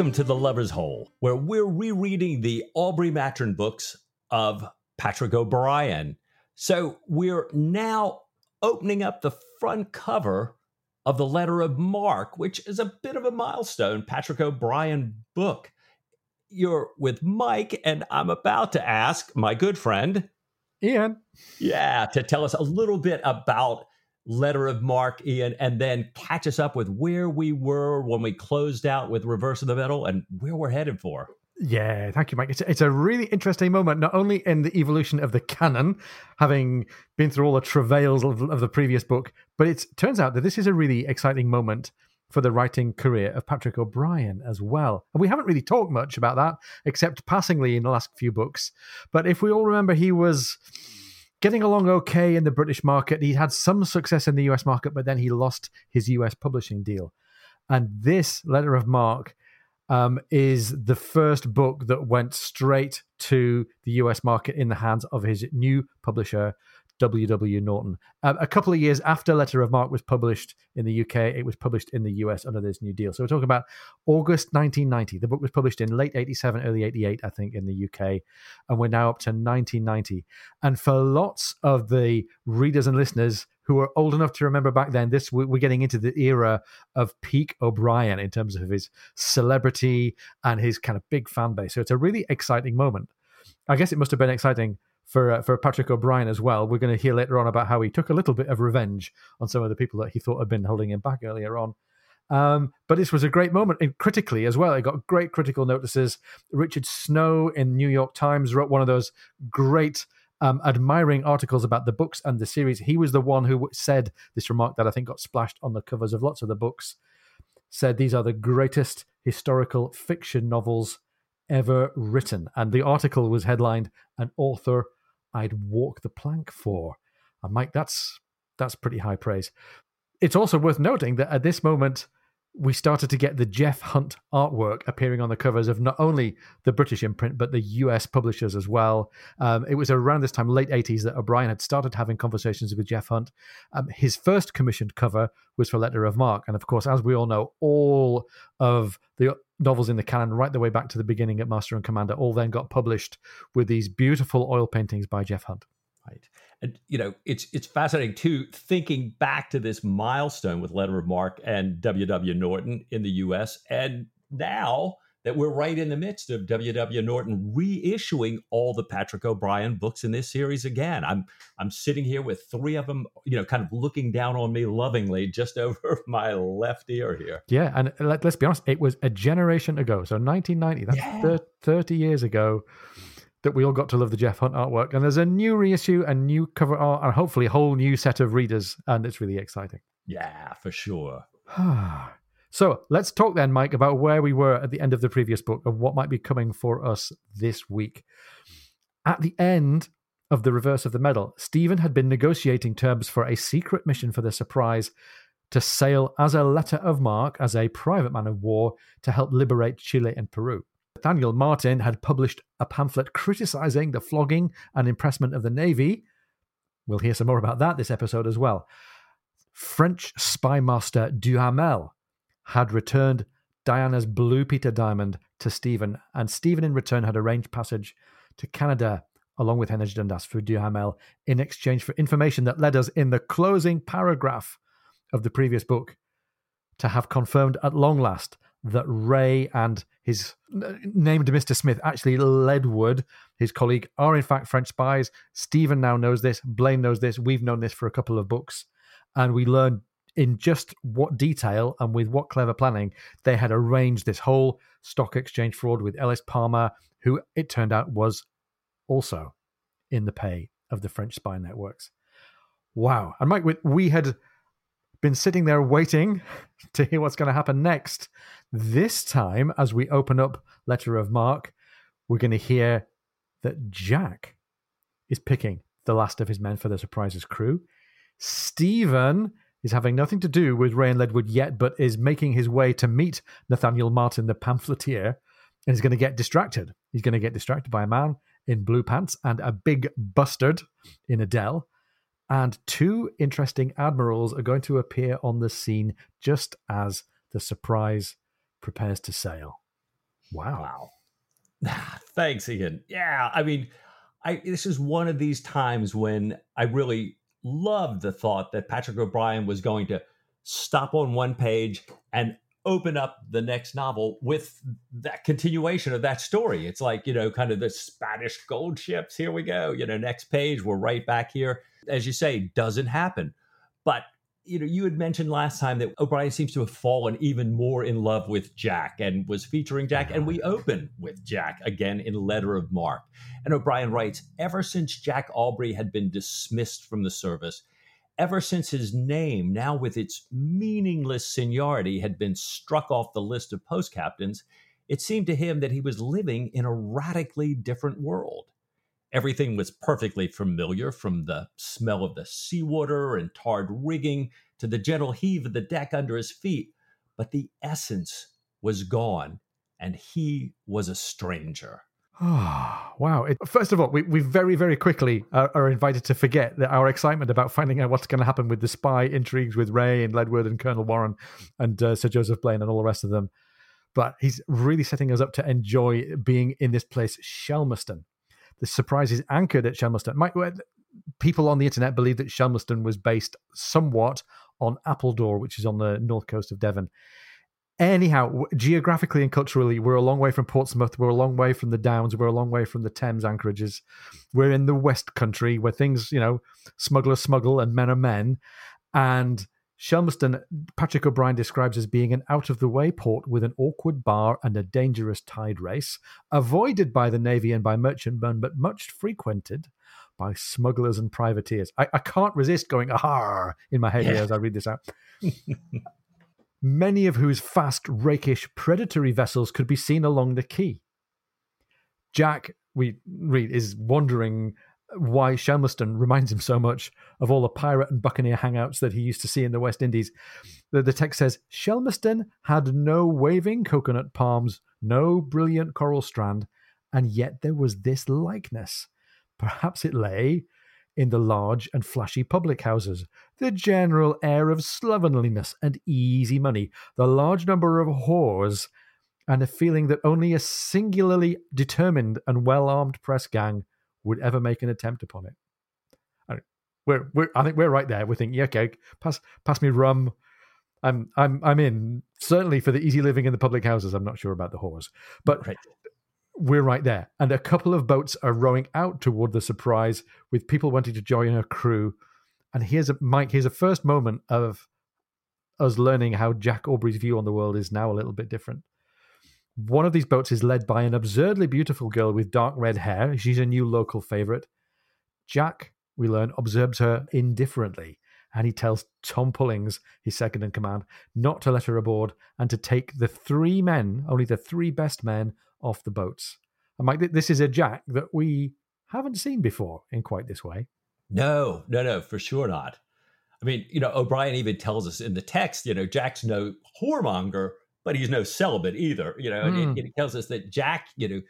Welcome to The Lubber's Hole, where we're rereading the Aubrey Maturin books of Patrick O'Brian. So we're now opening up the front cover of the Letter of Marque, which is a bit of a milestone Patrick O'Brian book. You're with Mike, and I'm about to ask my good friend, Ian. Yeah, to tell us a little bit about Letter of Marque, Ian, and then catch us up with where we were when we closed out with Reverse of the Medal and where we're headed for. Yeah, thank you, Mike. It's, it's a really interesting moment, not only in the evolution of the canon, having been through all the travails of, of the previous book, but it turns out that this is a really exciting moment for the writing career of Patrick O'Brian as well. And we haven't really talked much about that, except passingly in the last few books. But if we all remember, he was getting along okay in the British market. He had some success in the US market, but then he lost his US publishing deal. And this Letter of Marque um, is the first book that went straight to the US market in the hands of his new publisher, W.W. Norton. Um, a couple of years after Letter of Marque was published in the UK, it was published in the US under this new deal. So we're talking about August 1990. The book was published in late 87, early 88, I think, in the UK. And we're now up to 1990. And for lots of the readers and listeners who are old enough to remember back then, this we're getting into the era of peak O'Brian in terms of his celebrity and his kind of big fan base. So it's a really exciting moment. I guess it must have been exciting for uh, for Patrick O'Brian as well. We're going to hear later on about how he took a little bit of revenge on some of the people that he thought had been holding him back earlier on. Um, but this was a great moment, and critically as well. It got great critical notices. Richard Snow in New York Times wrote one of those great. Um, admiring articles about the books and the series. He was the one who said this remark that I think got splashed on the covers of lots of the books. Said these are the greatest historical fiction novels ever written. And the article was headlined An Author I'd walk the plank for. And Mike, that's that's pretty high praise. It's also worth noting that at this moment, we started to get the Geoff Hunt artwork appearing on the covers of not only the British imprint but the US publishers as well. Um, it was around this time, late 80s, that O'Brian had started having conversations with Geoff Hunt. Um, his first commissioned cover was for Letter of Marque. And of course, as we all know, all of the novels in the canon, right the way back to the beginning at Master and Commander, all then got published with these beautiful oil paintings by Geoff Hunt. Right. And you know, it's it's fascinating too, thinking back to this milestone with Letter of Marque and W.W. Norton in the US. And now that we're right in the midst of W.W. Norton reissuing all the Patrick O'Brian books in this series again. I'm I'm sitting here with three of them, you know, kind of looking down on me lovingly just over my left ear here. Yeah, and let, us be honest, it was a generation ago, so 1990. That's yeah. 30 years ago that we all got to love the Geoff Hunt artwork. And there's a new reissue, a new cover art, and hopefully a whole new set of readers, and it's really exciting. Yeah, for sure. So let's talk then, Mike, about where we were at the end of the previous book and what might be coming for us this week. At the end of the reverse of the medal, Stephen had been negotiating terms for a secret mission for the surprise to sail as a letter of marque as a private man of war to help liberate Chile and Peru. Nathaniel Martin had published a pamphlet criticizing the flogging and impressment of the Navy. We'll hear some more about that this episode as well. French spy master Duhamel had returned Diana's blue Peter diamond to Stephen, and Stephen in return had arranged passage to Canada along with Henry Dundas for Duhamel in exchange for information that led us in the closing paragraph of the previous book to have confirmed at long last that Wray and his uh, named Mr. Smith, actually Ledward, his colleague, are in fact French spies. Stephen now knows this. Blaine knows this. We've known this for a couple of books. And we learn in just what detail and with what clever planning they had arranged this whole stock exchange fraud with Ellis Palmer, who it turned out was also in the pay of the French spy networks. Wow. And Mike, we had been sitting there waiting to hear what's going to happen next. This time, as we open up Letter of Marque, we're going to hear that Jack is picking the last of his men for the surprises crew. Stephen is having nothing to do with Wray and Ledward yet, but is making his way to meet Nathaniel Martin, the pamphleteer, and is going to get distracted. He's going to get distracted by a man in blue pants and a big bustard in a dell. And two interesting admirals are going to appear on the scene just as the surprise prepares to sail. Wow. Wow. Thanks, Ian. Yeah, I mean, I this is one of these times when I really loved the thought that Patrick O'Brian was going to stop on one page and open up the next novel with that continuation of that story. It's like, you know, kind of the Spanish gold ships. Here we go. You know, next page, we're right back here. As you say, doesn't happen. But you know, you had mentioned last time that O'Brian seems to have fallen even more in love with Jack and was featuring Jack. And we uh-huh. open with Jack again in Letter of Marque. And O'Brian writes Ever since Jack Aubrey had been dismissed from the service, ever since his name, now with its meaningless seniority, had been struck off the list of post captains, it seemed to him that he was living in a radically different world. Everything was perfectly familiar from the smell of the seawater and tarred rigging to the gentle heave of the deck under his feet, but the essence was gone, and he was a stranger. Oh, wow. It, first of all, we, we very, very quickly are, are, invited to forget that our excitement about finding out what's going to happen with the spy intrigues with Wray and Ledward and Colonel Warren and uh, Sir Joseph Blaine and all the rest of them. But he's really setting us up to enjoy being in this place, Shelmerston, the surprise is anchored at Shelmerston. People on the internet believe that Shelmerston was based somewhat on Appledore, which is on the north coast of Devon. Anyhow, geographically and culturally, we're a long way from Portsmouth. We're a long way from the Downs. We're a long way from the Thames anchorages. We're in the West Country where things, you know, smugglers smuggle and men are men. And Shelmerston, Patrick O'Brian describes as being an out of the way port with an awkward bar and a dangerous tide race, avoided by the Navy and by merchantmen, but much frequented by smugglers and privateers. I, I can't resist going, ah, in my head yeah. as I read this out. Many of whose fast, rakish, predatory vessels could be seen along the quay. Jack, we read, is wandering why Shelmerston reminds him so much of all the pirate and buccaneer hangouts that he used to see in the West Indies. The, the text says Shelmerston had no waving coconut palms, no brilliant coral strand, and yet there was this likeness. Perhaps it lay in the large and flashy public houses, the general air of slovenliness and easy money, the large number of whores, and a feeling that only a singularly determined and well armed press gang would ever make an attempt upon it. We're, we're, I think we're right there. We're thinking, yeah, okay, pass, pass me rum. I'm, I'm, I'm in. Certainly for the easy living in the public houses. I'm not sure about the whores, but right. we're right there. And a couple of boats are rowing out toward the surprise with people wanting to join her crew. And here's a Mike. Here's a first moment of us learning how Jack Aubrey's view on the world is now a little bit different. One of these boats is led by an absurdly beautiful girl with dark red hair. She's a new local favorite. Jack, we learn, observes her indifferently, and he tells Tom Pullings, his second in command, not to let her aboard and to take the three men, only the three best men, off the boats. And Mike, this is a Jack that we haven't seen before in quite this way. No, no, no, for sure not. I mean, you know, O'Brian even tells us in the text, you know, Jack's no whoremonger, but he's no celibate either. You know, mm. it, it tells us that Jack, you know,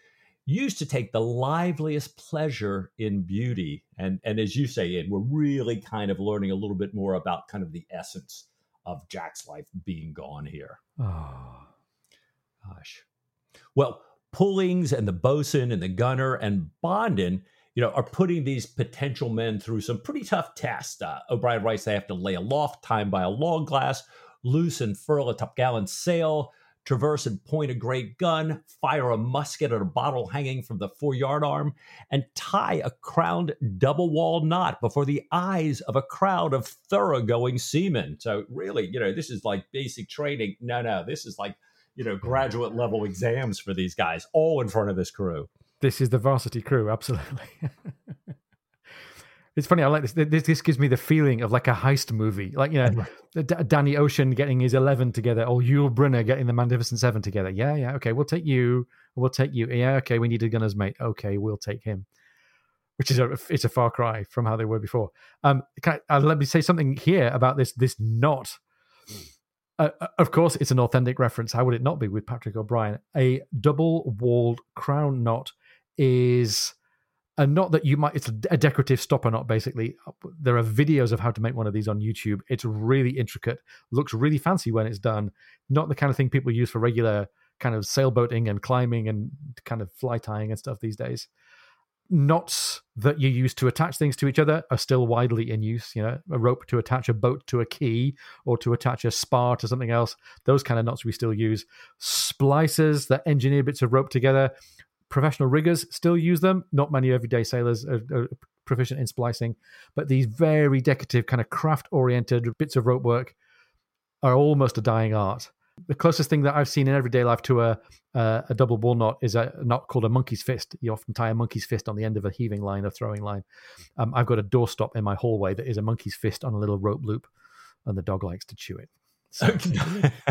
used to take the liveliest pleasure in beauty. And and as you say, Ian, we're really kind of learning a little bit more about kind of the essence of Jack's life being gone here. Oh gosh. Well, Pullings and the bosun and the gunner and Bonden, you know, are putting these potential men through some pretty tough tests. Uh, O'Brian writes they have to lay aloft, time by a long glass, loose and furl a topgallant sail, traverse and point a great gun, fire a musket at a bottle hanging from the foreyard arm, and tie a crowned double wall knot before the eyes of a crowd of thoroughgoing seamen. So, really, you know, this is like basic training. No, no, this is like, you know, graduate level exams for these guys, all in front of this crew. This is the varsity crew, absolutely. It's funny. I like this. This, this gives me the feeling of like a heist movie, like you know, D- Danny Ocean getting his eleven together, or Yul Brynner getting the Magnificent Seven together. Yeah, yeah. Okay, we'll take you. We'll take you. Yeah, okay. We need a gunner's mate. Okay, we'll take him. Which is a it's a far cry from how they were before. Um, I, uh, let me say something here about this this knot. Uh, uh, of course, it's an authentic reference. How would it not be with Patrick O'Brian? A double walled crown knot is and not that you might it's a decorative stopper knot basically. There are videos of how to make one of these on youtube. It's really intricate looks really fancy when it's done. Not the kind of thing people use for regular kind of sailboating and climbing and kind of fly tying and stuff these days. Knots that you use to attach things to each other are still widely in use you know a rope to attach a boat to a quay or to attach a spar to something else. Those kind of knots we still use. Splices that engineer bits of rope together professional riggers still use them. Not many everyday sailors are, are proficient in splicing, but these very decorative, kind of craft oriented bits of rope work are almost a dying art. The closest thing that I've seen in everyday life to a uh, a double wall knot is a knot called a monkey's fist. You often tie a monkey's fist on the end of a heaving line or throwing line. Um, I've got a doorstop in my hallway that is a monkey's fist on a little rope loop, and the dog likes to chew it. So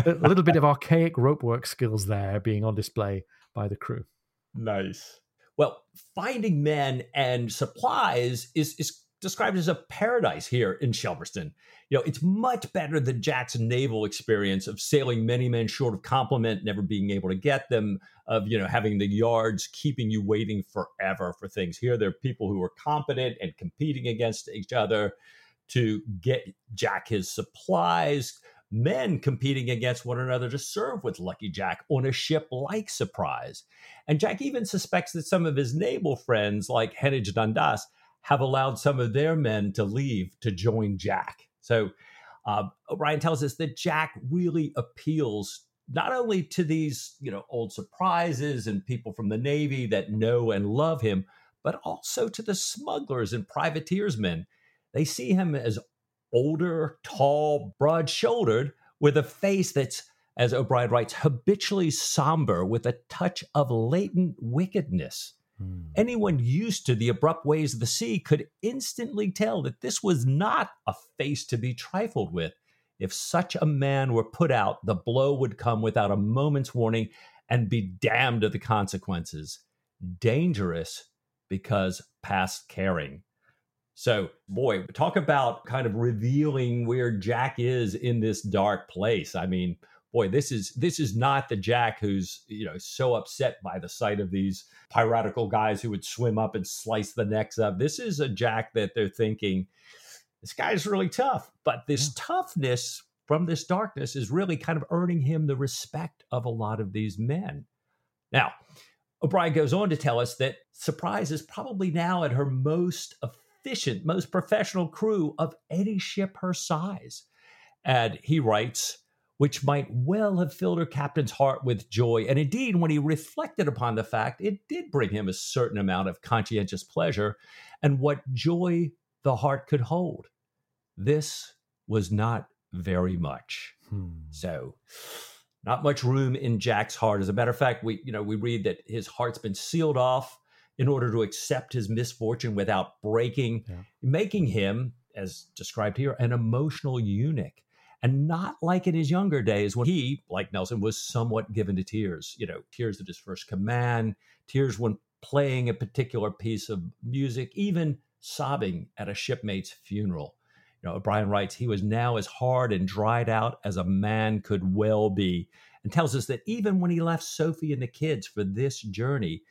a little bit of archaic rope work skills there being on display by the crew. Nice. Well, finding men and supplies is, is described as a paradise here in Shelmerston. You know, it's much better than Jack's naval experience of sailing many men short of complement, never being able to get them, of, you know, having the yards keeping you waiting forever for things. Here, there are people who are competent and competing against each other to get Jack his supplies, men competing against one another to serve with Lucky Jack on a ship like Surprise. And Jack even suspects that some of his naval friends, like Heneage Dundas, have allowed some of their men to leave to join Jack. So uh, O'Brian tells us that Jack really appeals not only to these, you know, old surprises and people from the Navy that know and love him, but also to the smugglers and privateersmen. They see him as older, tall, broad shouldered, with a face that's, as O'Brian writes, habitually somber with a touch of latent wickedness. Hmm. Anyone used to the abrupt ways of the sea could instantly tell that this was not a face to be trifled with. If such a man were put out, the blow would come without a moment's warning and be damned to the consequences. Dangerous because past caring. So, boy, talk about kind of revealing where Jack is in this dark place. I mean, boy, this is this is not the Jack who's you know so upset by the sight of these piratical guys who would swim up and slice the necks of. This is a Jack that they're thinking this guy's really tough, but this yeah. toughness from this darkness is really kind of earning him the respect of a lot of these men. Now, O'Brian goes on to tell us that Surprise is probably now at her most efficient, most professional crew of any ship her size. And he writes, which might well have filled her captain's heart with joy. And indeed, when he reflected upon the fact, it did bring him a certain amount of conscientious pleasure and what joy the heart could hold. This was not very much. Hmm. So, not much room in Jack's heart. As a matter of fact, we you know we read that his heart's been sealed off in order to accept his misfortune without breaking, yeah. making him, as described here, an emotional eunuch. And not like in his younger days when he, like Nelson, was somewhat given to tears, you know, tears at his first command, tears when playing a particular piece of music, even sobbing at a shipmate's funeral. You know, O'Brian writes, he was now as hard and dried out as a man could well be, and tells us that even when he left Sophie and the kids for this journey,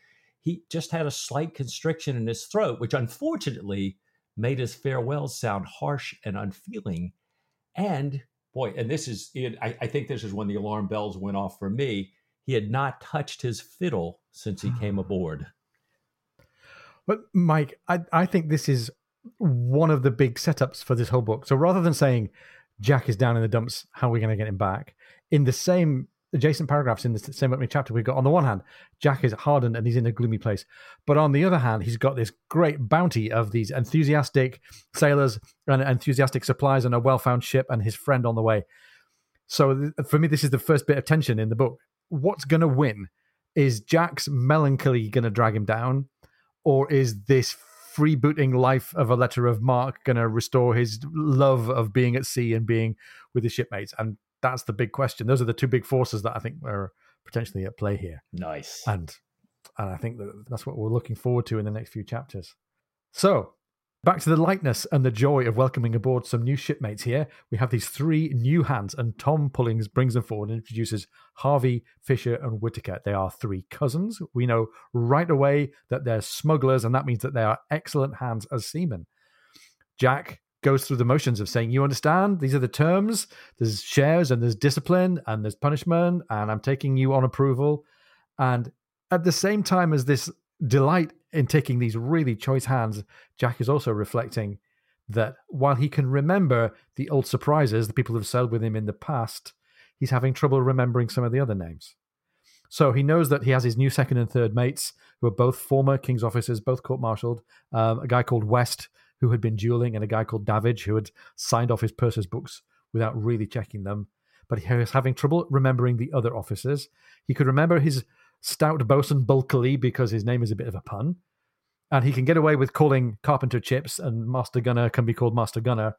he just had a slight constriction in his throat, which unfortunately made his farewells sound harsh and unfeeling. And boy, and this is, I, I think this is when the alarm bells went off for me. He had not touched his fiddle since he came aboard. But Mike, I, I think this is one of the big setups for this whole book. So rather than saying Jack is down in the dumps, how are we going to get him back? In the same adjacent paragraphs in the same opening chapter we've got. On the one hand jack is hardened and he's in a gloomy place. But on the other hand he's got this great bounty of these enthusiastic sailors and enthusiastic supplies and a well-found ship and his friend on the way. So for me this is the first bit of tension in the book. What's going to win? Is jack's melancholy going to drag him down? Or is this freebooting life of a letter of marque going to restore his love of being at sea and being with his shipmates? And that's the big question. Those are the two big forces that I think are potentially at play here. Nice. And and I think that that's what we're looking forward to in the next few chapters. So, Back to the lightness and the joy of welcoming aboard some new shipmates here. We have these three new hands, and Tom Pullings brings them forward and introduces Harvey, Fisher, and Whitaker. They are three cousins. We know right away that they're smugglers, and that means that they are excellent hands as seamen. Jack goes through the motions of saying, You understand? These are the terms. There's shares, and there's discipline, and there's punishment, and I'm taking you on approval. And at the same time as this delight in taking these really choice hands, Jack is also reflecting that while he can remember the old surprises, the people who have sailed with him in the past, he's having trouble remembering some of the other names. So he knows that he has his new second and third mates, who are both former King's officers, both court martialed. Um, a guy called West, who had been dueling, and a guy called Davidge, who had signed off his purser's books without really checking them. But he was having trouble remembering the other officers. He could remember his stout bosun Bulkeley because his name is a bit of a pun. And he can get away with calling Carpenter Chips and Master Gunner can be called Master Gunner,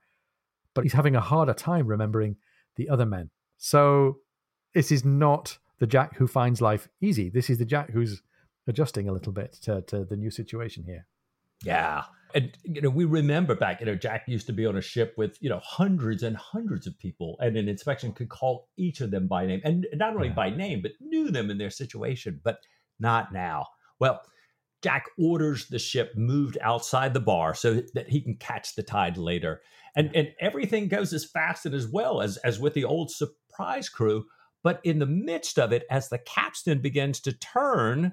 but he's having a harder time remembering the other men. So this is not the Jack who finds life easy. This is the Jack who's adjusting a little bit to, to the new situation here. Yeah. And you know, we remember back, you know, Jack used to be on a ship with, you know, hundreds and hundreds of people, and an inspection could call each of them by name. And not only yeah. by name, but knew them in their situation, but not now. Well, Jack orders the ship moved outside the bar so that he can catch the tide later. And and everything goes as fast and as well as as with the old surprise crew. But in the midst of it, as the capstan begins to turn,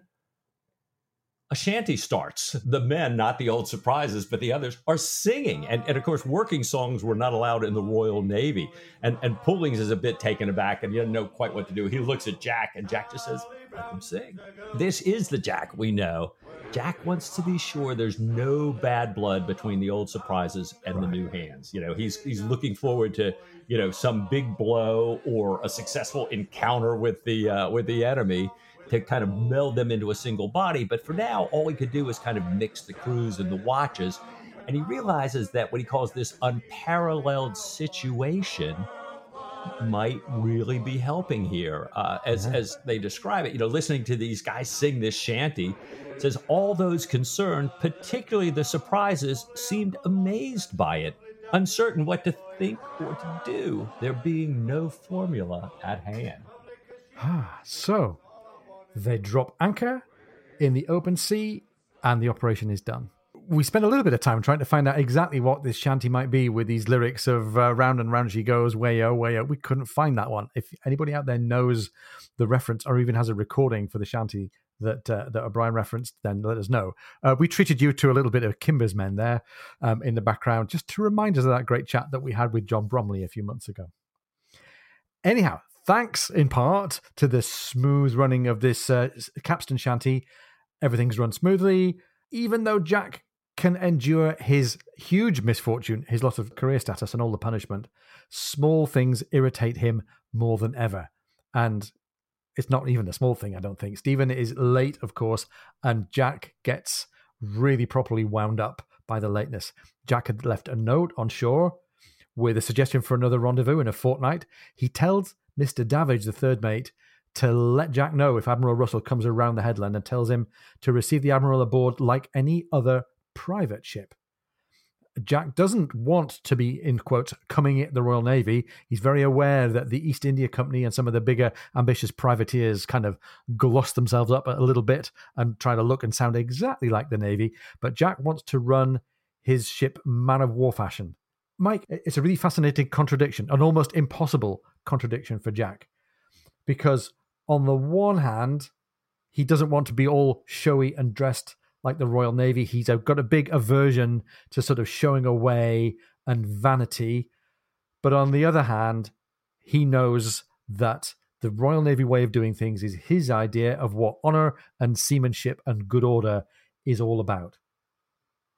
a shanty starts. The men, not the old surprises, but the others, are singing. And, and of course, working songs were not allowed in the Royal Navy. And, and Pullings is a bit taken aback and he doesn't know quite what to do. He looks at Jack, and Jack just says, Let them sing. This is the Jack we know. Jack wants to be sure there's no bad blood between the old surprises and the new hands. You know, he's he's looking forward to you know some big blow or a successful encounter with the uh, with the enemy to kind of meld them into a single body. But for now, all he could do is kind of mix the crews and the watches. And he realizes that what he calls this unparalleled situation might really be helping here. Uh, as, yeah. as they describe it, you know, listening to these guys sing this shanty says all those concerned, particularly the surprises, seemed amazed by it, uncertain what to think or to do, there being no formula at hand. Ah, so they drop anchor in the open sea, and the operation is done. We spent a little bit of time trying to find out exactly what this shanty might be with these lyrics of uh, "Round and round she goes, way oh way oh." We couldn't find that one. If anybody out there knows the reference or even has a recording for the shanty that uh, that O'Brian referenced, then let us know. Uh, we treated you to a little bit of Kimber's Men there um, in the background, just to remind us of that great chat that we had with John Bromley a few months ago. Anyhow, thanks in part to the smooth running of this uh, capstan shanty, everything's run smoothly. Even though Jack can endure his huge misfortune, his loss of career status, and all the punishment, small things irritate him more than ever. And it's not even a small thing, I don't think. Stephen is late, of course, and Jack gets really properly wound up by the lateness. Jack had left a note on shore with a suggestion for another rendezvous in a fortnight. He tells Mr. Davidge, the third mate, to let Jack know if Admiral Russell comes around the headland and tells him to receive the Admiral aboard like any other private ship. Jack doesn't want to be, in quote, coming at the Royal Navy. He's very aware that the East India Company and some of the bigger, ambitious privateers kind of gloss themselves up a little bit and try to look and sound exactly like the Navy. But Jack wants to run his ship man of war fashion. Mike, it's a really fascinating contradiction, an almost impossible contradiction for Jack. Because on the one hand, he doesn't want to be all showy and dressed like the Royal Navy. He's got a big aversion to sort of showing away and vanity. But on the other hand, he knows that the Royal Navy way of doing things is his idea of what honor and seamanship and good order is all about.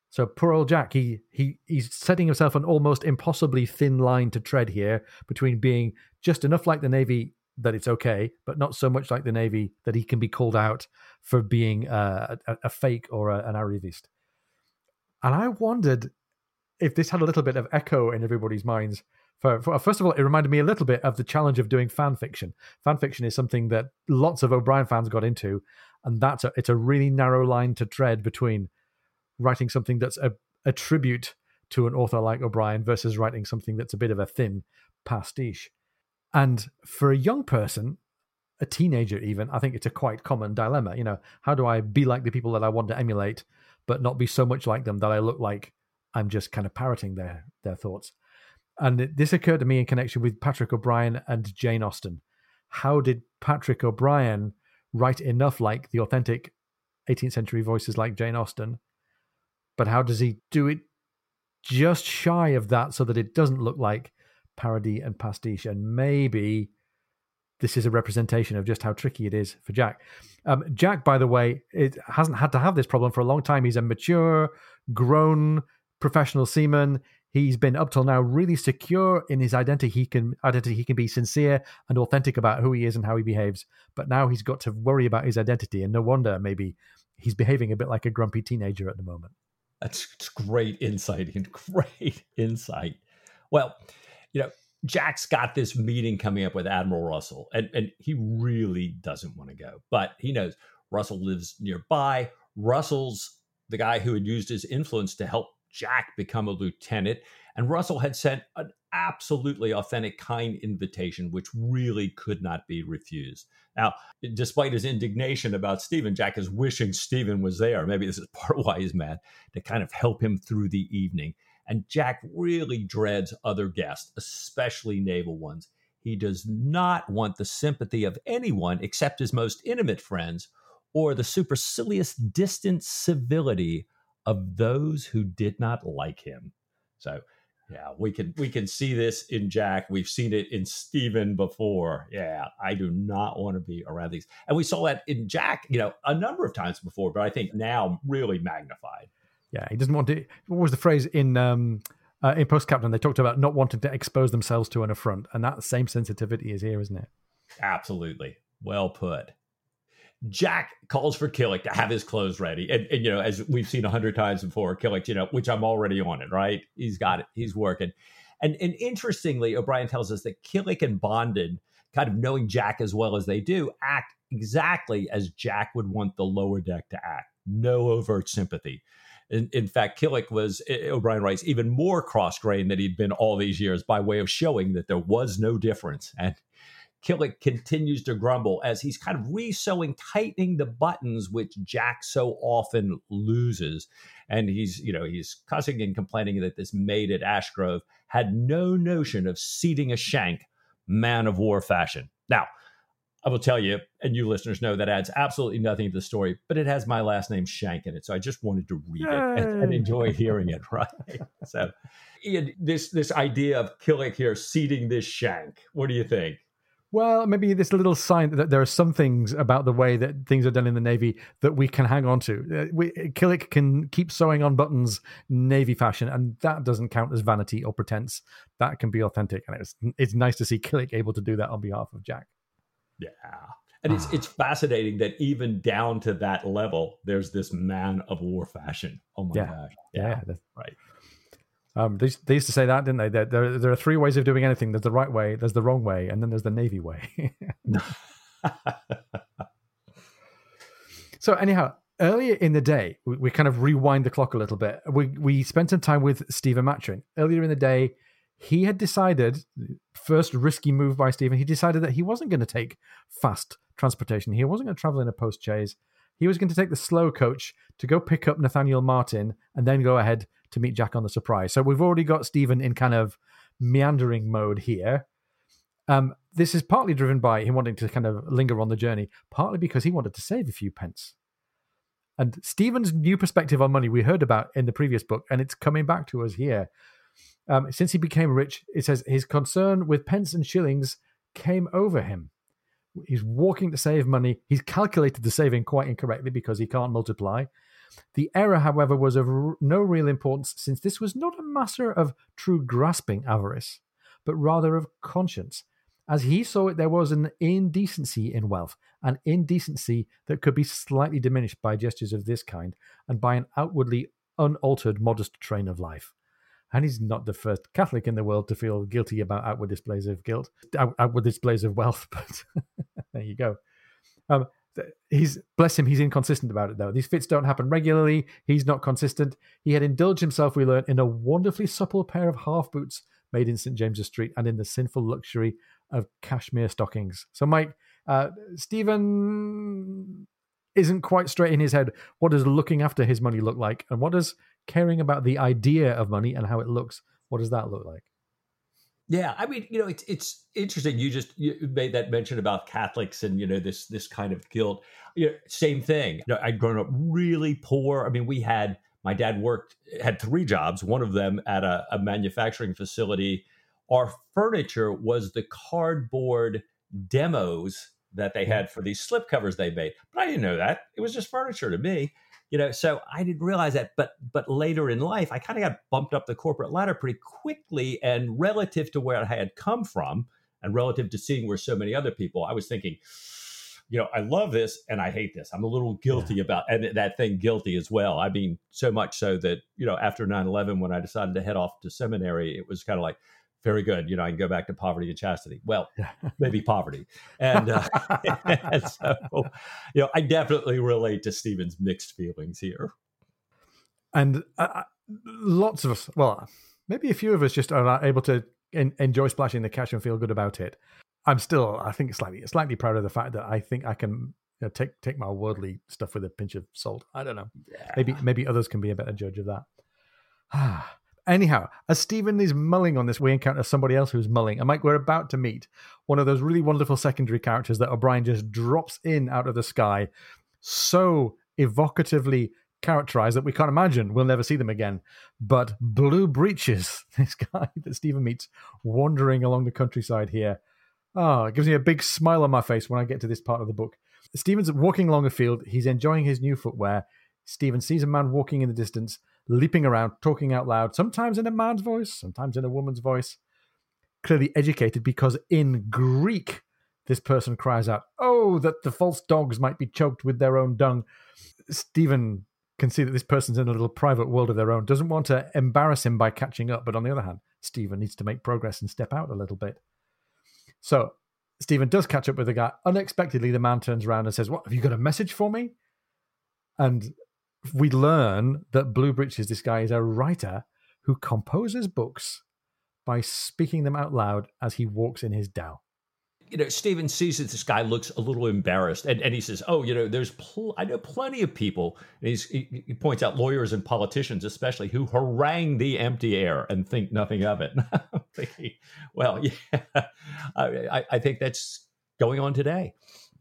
So poor old Jack, he he he's setting himself an almost impossibly thin line to tread here between being just enough like the Navy that it's okay, but not so much like the Navy that he can be called out for being uh, a, a, fake or a, an arrivist. And I wondered if this had a little bit of echo in everybody's minds. For, for, first of all, it reminded me a little bit of the challenge of doing fan fiction. Fan fiction is something that lots of O'Brian fans got into, and that's a, it's a really narrow line to tread between writing something that's a, a tribute to an author like O'Brian versus writing something that's a bit of a thin pastiche. And for a young person, a teenager even, I think it's a quite common dilemma. You know, how do I be like the people that I want to emulate, but not be so much like them that I look like I'm just kind of parroting their their thoughts? And this occurred to me in connection with Patrick O'Brian and Jane Austen. How did Patrick O'Brian write enough like the authentic 18th century voices like Jane Austen? But how does he do it just shy of that so that it doesn't look like parody and pastiche? And maybe this is a representation of just how tricky it is for Jack. Um, Jack, by the way, it hasn't had to have this problem for a long time. He's a mature, grown professional seaman. He's been up till now really secure in his identity. He can identity. He can be sincere and authentic about who he is and how he behaves. But now he's got to worry about his identity, and no wonder maybe he's behaving a bit like a grumpy teenager at the moment. That's great insight and great insight. Well, you know, Jack's got this meeting coming up with Admiral Russell, and, and he really doesn't want to go, but he knows Russell lives nearby. Russell's the guy who had used his influence to help Jack become a lieutenant. And Russell had sent an absolutely authentic, kind invitation, which really could not be refused. Now, despite his indignation about Stephen, Jack is wishing Stephen was there. Maybe this is part why he's mad to kind of help him through the evening. And Jack really dreads other guests, especially naval ones. He does not want the sympathy of anyone except his most intimate friends or the supercilious, distant civility of those who did not like him. So, yeah, we can we can see this in Jack. We've seen it in Stephen before. Yeah, I do not want to be around these. And we saw that in Jack, you know, a number of times before, but I think now really magnified. Yeah, he doesn't want to. What was the phrase in um, uh, in Post Captain? They talked about not wanting to expose themselves to an affront, and that same sensitivity is here, isn't it? Absolutely, well put. Jack calls for Killick to have his clothes ready, and, and you know, as we've seen a hundred times before, Killick, you know, which I'm already on it, right? He's got it, he's working, and and interestingly, O'Brian tells us that Killick and Bonden, kind of knowing Jack as well as they do, act exactly as Jack would want the lower deck to act. No overt sympathy. In, in fact, Killick was, eh, eh, O'Brian writes, even more cross grained than he'd been all these years by way of showing that there was no difference. And Killick continues to grumble as he's kind of resewing, tightening the buttons, which Jack so often loses. And he's, you know, he's cussing and complaining that this maid at Ashgrove had no notion of seating a shank man of war fashion. Now, I will tell you, and you listeners know that adds absolutely nothing to the story, but it has my last name Shank in it, so I just wanted to read Yay. it and, and, enjoy hearing it. Right? so, Ian, this this idea of Killick here seating this Shank, what do you think? Well, maybe this little sign that there are some things about the way that things are done in the Navy that we can hang on to. Uh, we, Killick can keep sewing on buttons Navy fashion, and that doesn't count as vanity or pretense. That can be authentic, and it's it's nice to see Killick able to do that on behalf of Jack. Yeah. And it's it's fascinating that even down to that level, there's this man of war fashion. Oh my yeah. gosh. Yeah, yeah right. Um, they, they used to say that, didn't they? There, there, there are three ways of doing anything. There's the right way, there's the wrong way, and then there's the Navy way. so anyhow, earlier in the day, we, we, kind of rewind the clock a little bit. We we spent some time with Stephen Maturin. earlier in the day he had decided, first risky move by Stephen, he decided that he wasn't going to take fast transportation. He wasn't going to travel in a post chaise. He was going to take the slow coach to go pick up Nathaniel Martin and then go ahead to meet Jack on the surprise. So we've already got Stephen in kind of meandering mode here. Um, this is partly driven by him wanting to kind of linger on the journey, partly because he wanted to save a few pence. And Stephen's new perspective on money we heard about in the previous book, and it's coming back to us here. Um, since he became rich, it says his concern with pence and shillings came over him. He's walking to save money. He's calculated the saving quite incorrectly because he can't multiply. The error, however, was of no real importance since this was not a matter of true grasping avarice, but rather of conscience. As he saw it, there was an indecency in wealth, an indecency that could be slightly diminished by gestures of this kind and by an outwardly unaltered modest train of life and he's not the first Catholic in the world to feel guilty about outward displays of guilt, outward displays of wealth. But there you go. Um, he's bless him, he's inconsistent about it though. These fits don't happen regularly. He's not consistent. He had indulged himself, we learn, in a wonderfully supple pair of half boots made in St James's Street and in the sinful luxury of cashmere stockings. So, Mike, uh, Stephen isn't quite straight in his head. What does looking after his money look like, and what does caring about the idea of money and how it looks? What does that look like? Yeah, I mean, you know, it's it's interesting. You just you made that mention about Catholics and you know this this kind of guilt. You know, same thing. You know, I'd grown up really poor. I mean, we had my dad worked had three jobs. One of them at a, a manufacturing facility. Our furniture was the cardboard demos that they had for these slip covers they made. But I didn't know that. It was just furniture to me you know so i didn't realize that but but later in life i kind of got bumped up the corporate ladder pretty quickly and relative to where i had come from and relative to seeing where so many other people i was thinking you know i love this and i hate this i'm a little guilty yeah. about and that thing guilty as well i mean so much so that you know after 9-11 when i decided to head off to seminary it was kind of like very good. You know, I can go back to poverty and chastity. Well, maybe poverty. And, uh, and so, you know, I definitely relate to Stephen's mixed feelings here. And uh, uh, lots of us, well, maybe a few of us just are able to enjoy splashing the cash and feel good about it. I'm still, I think, slightly, slightly proud of the fact that I think I can you know, take take my worldly stuff with a pinch of salt. I don't know. Yeah. Maybe maybe others can be a better judge of that. Anyhow, as Stephen is mulling on this, we encounter somebody else who's mulling. And Mike, we're about to meet one of those really wonderful secondary characters that O'Brian just drops in out of the sky, so evocatively characterized that we can't imagine we'll never see them again. But Blue Breeches, this guy that Stephen meets wandering along the countryside here. Oh, it gives me a big smile on my face when I get to this part of the book. Stephen's walking along a field. He's enjoying his new footwear. Stephen sees a man walking in the distance leaping around, talking out loud, sometimes in a man's voice, sometimes in a woman's voice. Clearly educated because in Greek, this person cries out, Oh, that the false dogs might be choked with their own dung. Stephen can see that this person's in a little private world of their own, doesn't want to embarrass him by catching up. But on the other hand, Stephen needs to make progress and step out a little bit. So Stephen does catch up with the guy. Unexpectedly, the man turns around and says, What, have you got a message for me? And we learn that Blue Breeches, this guy, is a writer who composes books by speaking them out loud as he walks in his dhow. You know, Stephen sees that this guy looks a little embarrassed, and, and he says, "Oh, you know, there's pl- I know plenty of people." And he, he points out lawyers and politicians, especially, who harangue the empty air and think nothing of it. I'm thinking, well, yeah, I, I think that's going on today.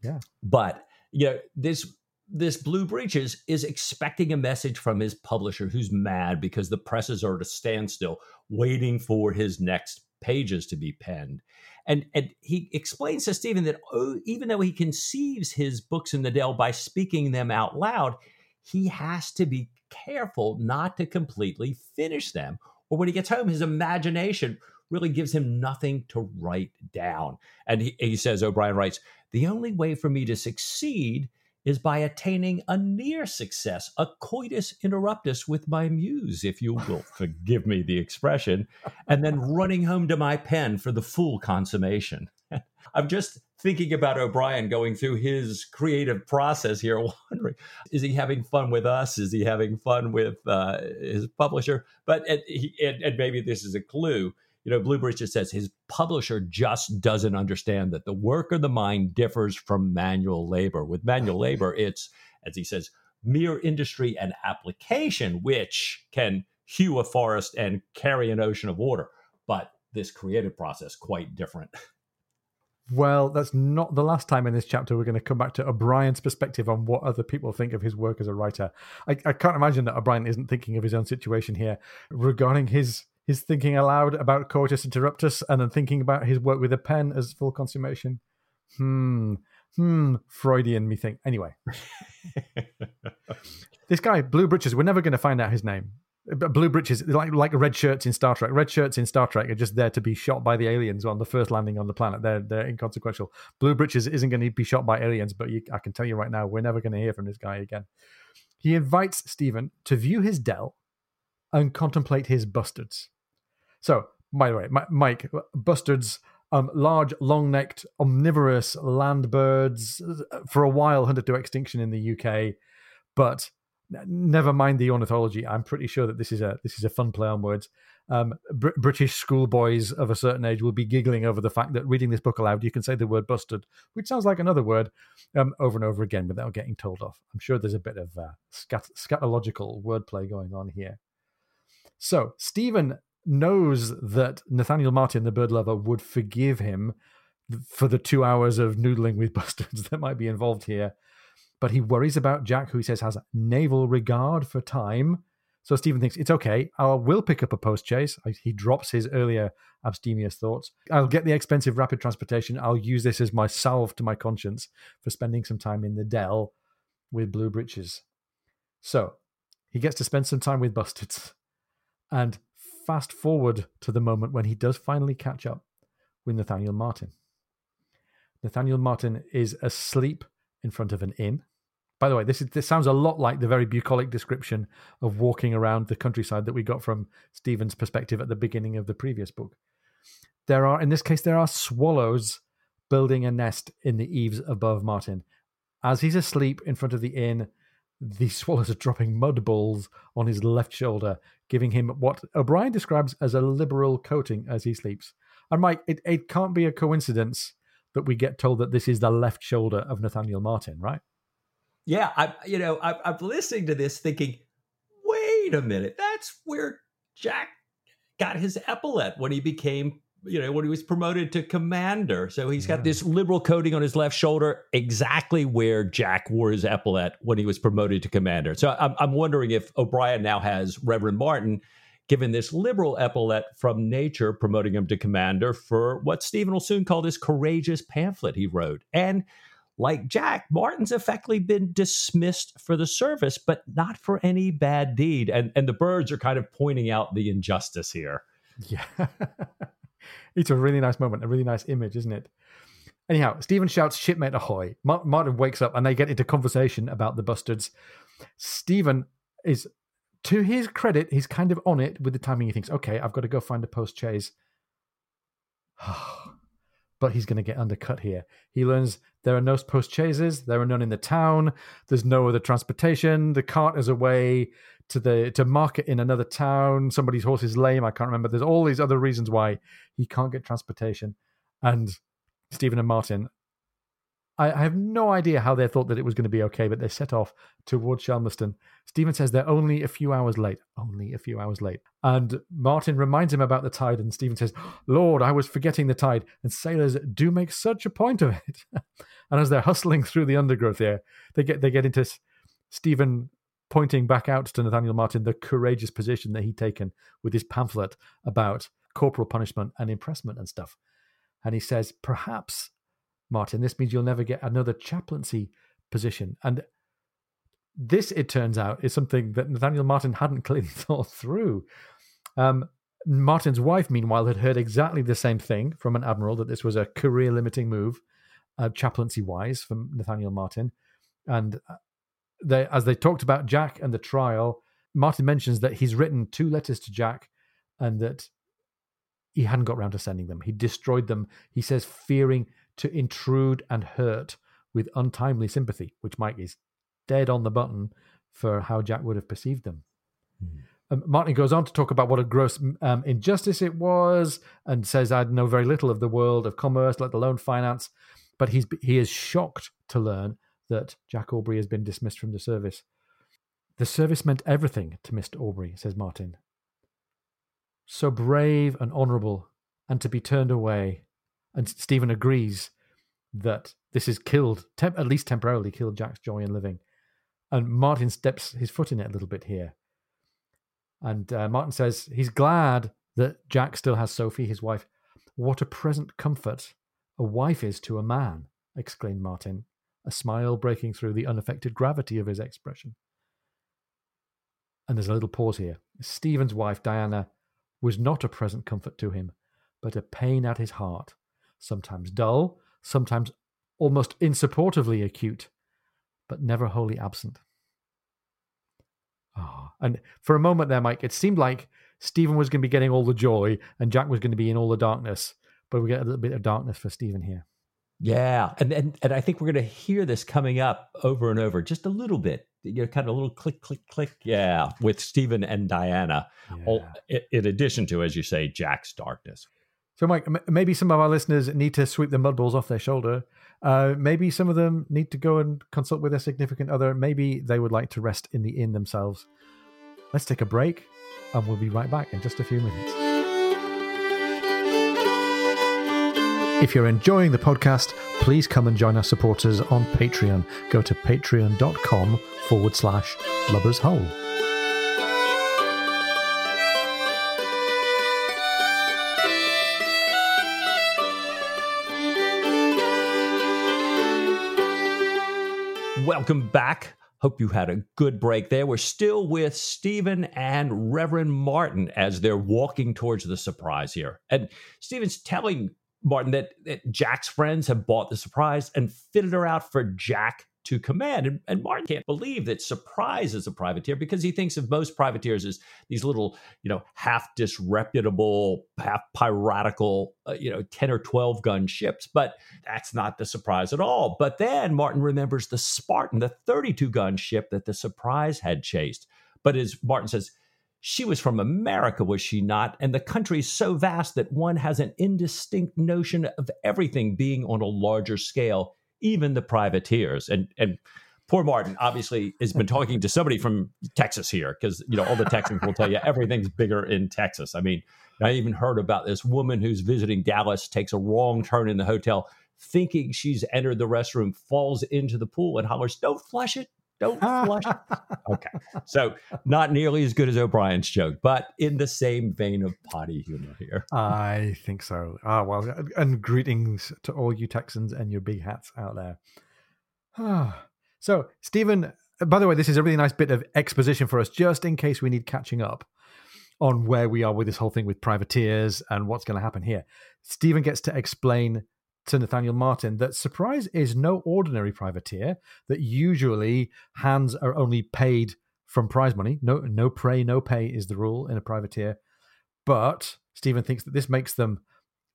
Yeah, but you know, this this Blue Breeches is expecting a message from his publisher who's mad because the presses are at a standstill, waiting for his next pages to be penned. And, and he explains to Stephen that oh, even though he conceives his books in the Dell by speaking them out loud, he has to be careful not to completely finish them. Or when he gets home, his imagination really gives him nothing to write down. And he, he says, O'Brian writes, the only way for me to succeed is by attaining a near success, a coitus interruptus with my muse, if you will forgive me the expression, and then running home to my pen for the full consummation. I'm just thinking about O'Brian going through his creative process here, wondering is he having fun with us? Is he having fun with uh, his publisher? But and, and maybe this is a clue you know, Blue just says his publisher just doesn't understand that the work of the mind differs from manual labor. With manual labor, it's, as he says, mere industry and application, which can hew a forest and carry an ocean of water. But this creative process, quite different. Well, that's not the last time in this chapter we're going to come back to O'Brian's perspective on what other people think of his work as a writer. I, I can't imagine that O'Brian isn't thinking of his own situation here regarding his He's thinking aloud about Coitus Interruptus and then thinking about his work with a pen as full consummation. Hmm. Hmm. Freudian, me think. Anyway. this guy, Blue Breeches, we're never going to find out his name. Blue Breeches, like like red shirts in Star Trek. Red shirts in Star Trek are just there to be shot by the aliens on the first landing on the planet. They're they're inconsequential. Blue Breeches isn't going to be shot by aliens, but you, I can tell you right now, we're never going to hear from this guy again. He invites Stephen to view his dell and contemplate his bustards. So, by the way, Mike, bustards Um, large, long necked, omnivorous land birds uh, for a while hunted to extinction in the UK. But never mind the ornithology. I'm pretty sure that this is a this is a fun play on words. Um, Br- British schoolboys of a certain age will be giggling over the fact that reading this book aloud, you can say the word "busted," which sounds like another word, um, over and over again without getting told off. I'm sure there's a bit of uh, scat- scatological wordplay going on here. So Stephen knows that Nathaniel Martin, the bird lover, would forgive him for the two hours of noodling with bustards that might be involved here but he worries about Jack, who he says has naval regard for time. So Stephen thinks it's okay. I will pick up a post chaise. He drops his earlier abstemious thoughts. I'll get the expensive rapid transportation. I'll use this as my salve to my conscience for spending some time in the dell with blue breeches. So he gets to spend some time with Bustards. And fast forward to the moment when he does finally catch up with Nathaniel Martin. Nathaniel Martin is asleep in front of an inn. By the way, this is this sounds a lot like the very bucolic description of walking around the countryside that we got from Stephen's perspective at the beginning of the previous book. There are, in this case, there are swallows building a nest in the eaves above Martin. As he's asleep in front of the inn, the swallows are dropping mud balls on his left shoulder, giving him what O'Brian describes as a liberal coating as he sleeps. And Mike, it, it can't be a coincidence that we get told that this is the left shoulder of Nathaniel Martin, right? Yeah, I you know I, I'm listening to this thinking, wait a minute, that's where Jack got his epaulet when he became you know when he was promoted to commander. So he's got this liberal coating on his left shoulder, exactly where Jack wore his epaulet when he was promoted to commander. So I'm, I'm wondering if O'Brian now has Reverend Martin given this liberal epaulet from nature, promoting him to commander for what Stephen will soon call this courageous pamphlet he wrote. And like Jack, Martin's effectively been dismissed for the service, but not for any bad deed. And and the birds are kind of pointing out the injustice here. Yeah. it's a really nice moment, a really nice image, isn't it? Anyhow, Stephen shouts, shipmate ahoy. Martin wakes up and they get into conversation about the bustards. Stephen is, to his credit, he's kind of on it with the timing. He thinks, okay, I've got to go find a post chaise. but he's going to get undercut here. He learns there are no post chaises, there are none in the town, there's no other transportation, the cart is away to the to market in another town, somebody's horse is lame, I can't remember. There's all these other reasons why he can't get transportation. And Stephen and Martin I, I have no idea how they thought that it was going to be okay, but they set off towards Shelmerston. Stephen says they're only a few hours late. Only a few hours late. And Martin reminds him about the tide, and Stephen says, Lord, I was forgetting the tide. And sailors do make such a point of it. and as they're hustling through the undergrowth there, they get they get into Stephen pointing back out to Nathaniel Martin the courageous position that he'd taken with his pamphlet about corporal punishment and impressment and stuff. And he says, perhaps Martin. This means you'll never get another chaplaincy position. And this, it turns out, is something that Nathaniel Martin hadn't clearly thought through. Um, Martin's wife, meanwhile, had heard exactly the same thing from an admiral that this was a career limiting move, uh, chaplaincy wise, from Nathaniel Martin. And uh, they, as they talked about Jack and the trial, Martin mentions that he's written two letters to Jack and that he hadn't got round to sending them. He destroyed them, he says, fearing to intrude and hurt with untimely sympathy, which Mike is dead on the button for how Jack would have perceived them. Mm. Um, Martin goes on to talk about what a gross um, injustice it was and says, I know very little of the world of commerce, let alone finance. But he's, he is shocked to learn that Jack Aubrey has been dismissed from the service. The service meant everything to Mr. Aubrey, says Martin. So brave and honourable, and to be turned away and Stephen agrees that this has killed, temp- at least temporarily, killed Jack's joy in living. And Martin steps his foot in it a little bit here. And uh, Martin says he's glad that Jack still has Sophie, his wife. What a present comfort a wife is to a man, exclaimed Martin, a smile breaking through the unaffected gravity of his expression. And there's a little pause here. Stephen's wife, Diana, was not a present comfort to him, but a pain at his heart sometimes dull, sometimes almost insupportably acute, but never wholly absent. Oh, and for a moment there, Mike, it seemed like Stephen was going to be getting all the joy and Jack was going to be in all the darkness. but we get a little bit of darkness for Stephen here. Yeah, and and and I think we're going to hear this coming up over and over, just a little bit. You know, kind of a little click, click, click. Yeah, with Stephen and Diana, all, in, in addition to, as you say, Jack's darkness. So, Mike, m- maybe some of our listeners need to sweep the mud balls off their shoulder. Uh, maybe some of them need to go and consult with their significant other. Maybe they would like to rest in the inn themselves. Let's take a break, and we'll be right back in just a few minutes. If you're enjoying the podcast, please come and join our supporters on Patreon. Go to patreon.com forward slash lubbers hole. Welcome back. Hope you had a good break there. We're still with Stephen and Reverend Martin as they're walking towards the surprise here. And Stephen's telling Martin, that, that, Jack's friends have bought the surprise and fitted her out for Jack to command. And, and, Martin can't believe that Surprise is a privateer because he thinks of most privateers as these little, you know, half disreputable, half piratical, uh, you know, 10 or 12 gun ships. But that's not the surprise at all. But then Martin remembers the Spartan, the 32 gun ship that the Surprise had chased. But as Martin says, she was from America, was she not? And the country is so vast that one has an indistinct notion of everything being on a larger scale, even the privateers. And and poor Martin obviously has been talking to somebody from Texas here, because you know all the Texans will tell you everything's bigger in Texas. I mean, I even heard about this woman who's visiting Dallas, takes a wrong turn in the hotel, thinking she's entered the restroom, falls into the pool and hollers, Don't flush it, don't flush. okay. So not nearly as good as O'Brian's joke, but in the same vein of potty humor here. I think so. Ah, well, and greetings to all you Texans and your big hats out there. Ah. so, Stephen, by the way, this is a really nice bit of exposition for us, just in case we need catching up on where we are with this whole thing with privateers and what's going to happen here. Stephen gets to explain to Nathaniel Martin that Surprise is no ordinary privateer, that usually hands are only paid from prize money. No, no pray, no pay is the rule in a privateer. But Stephen thinks that this makes them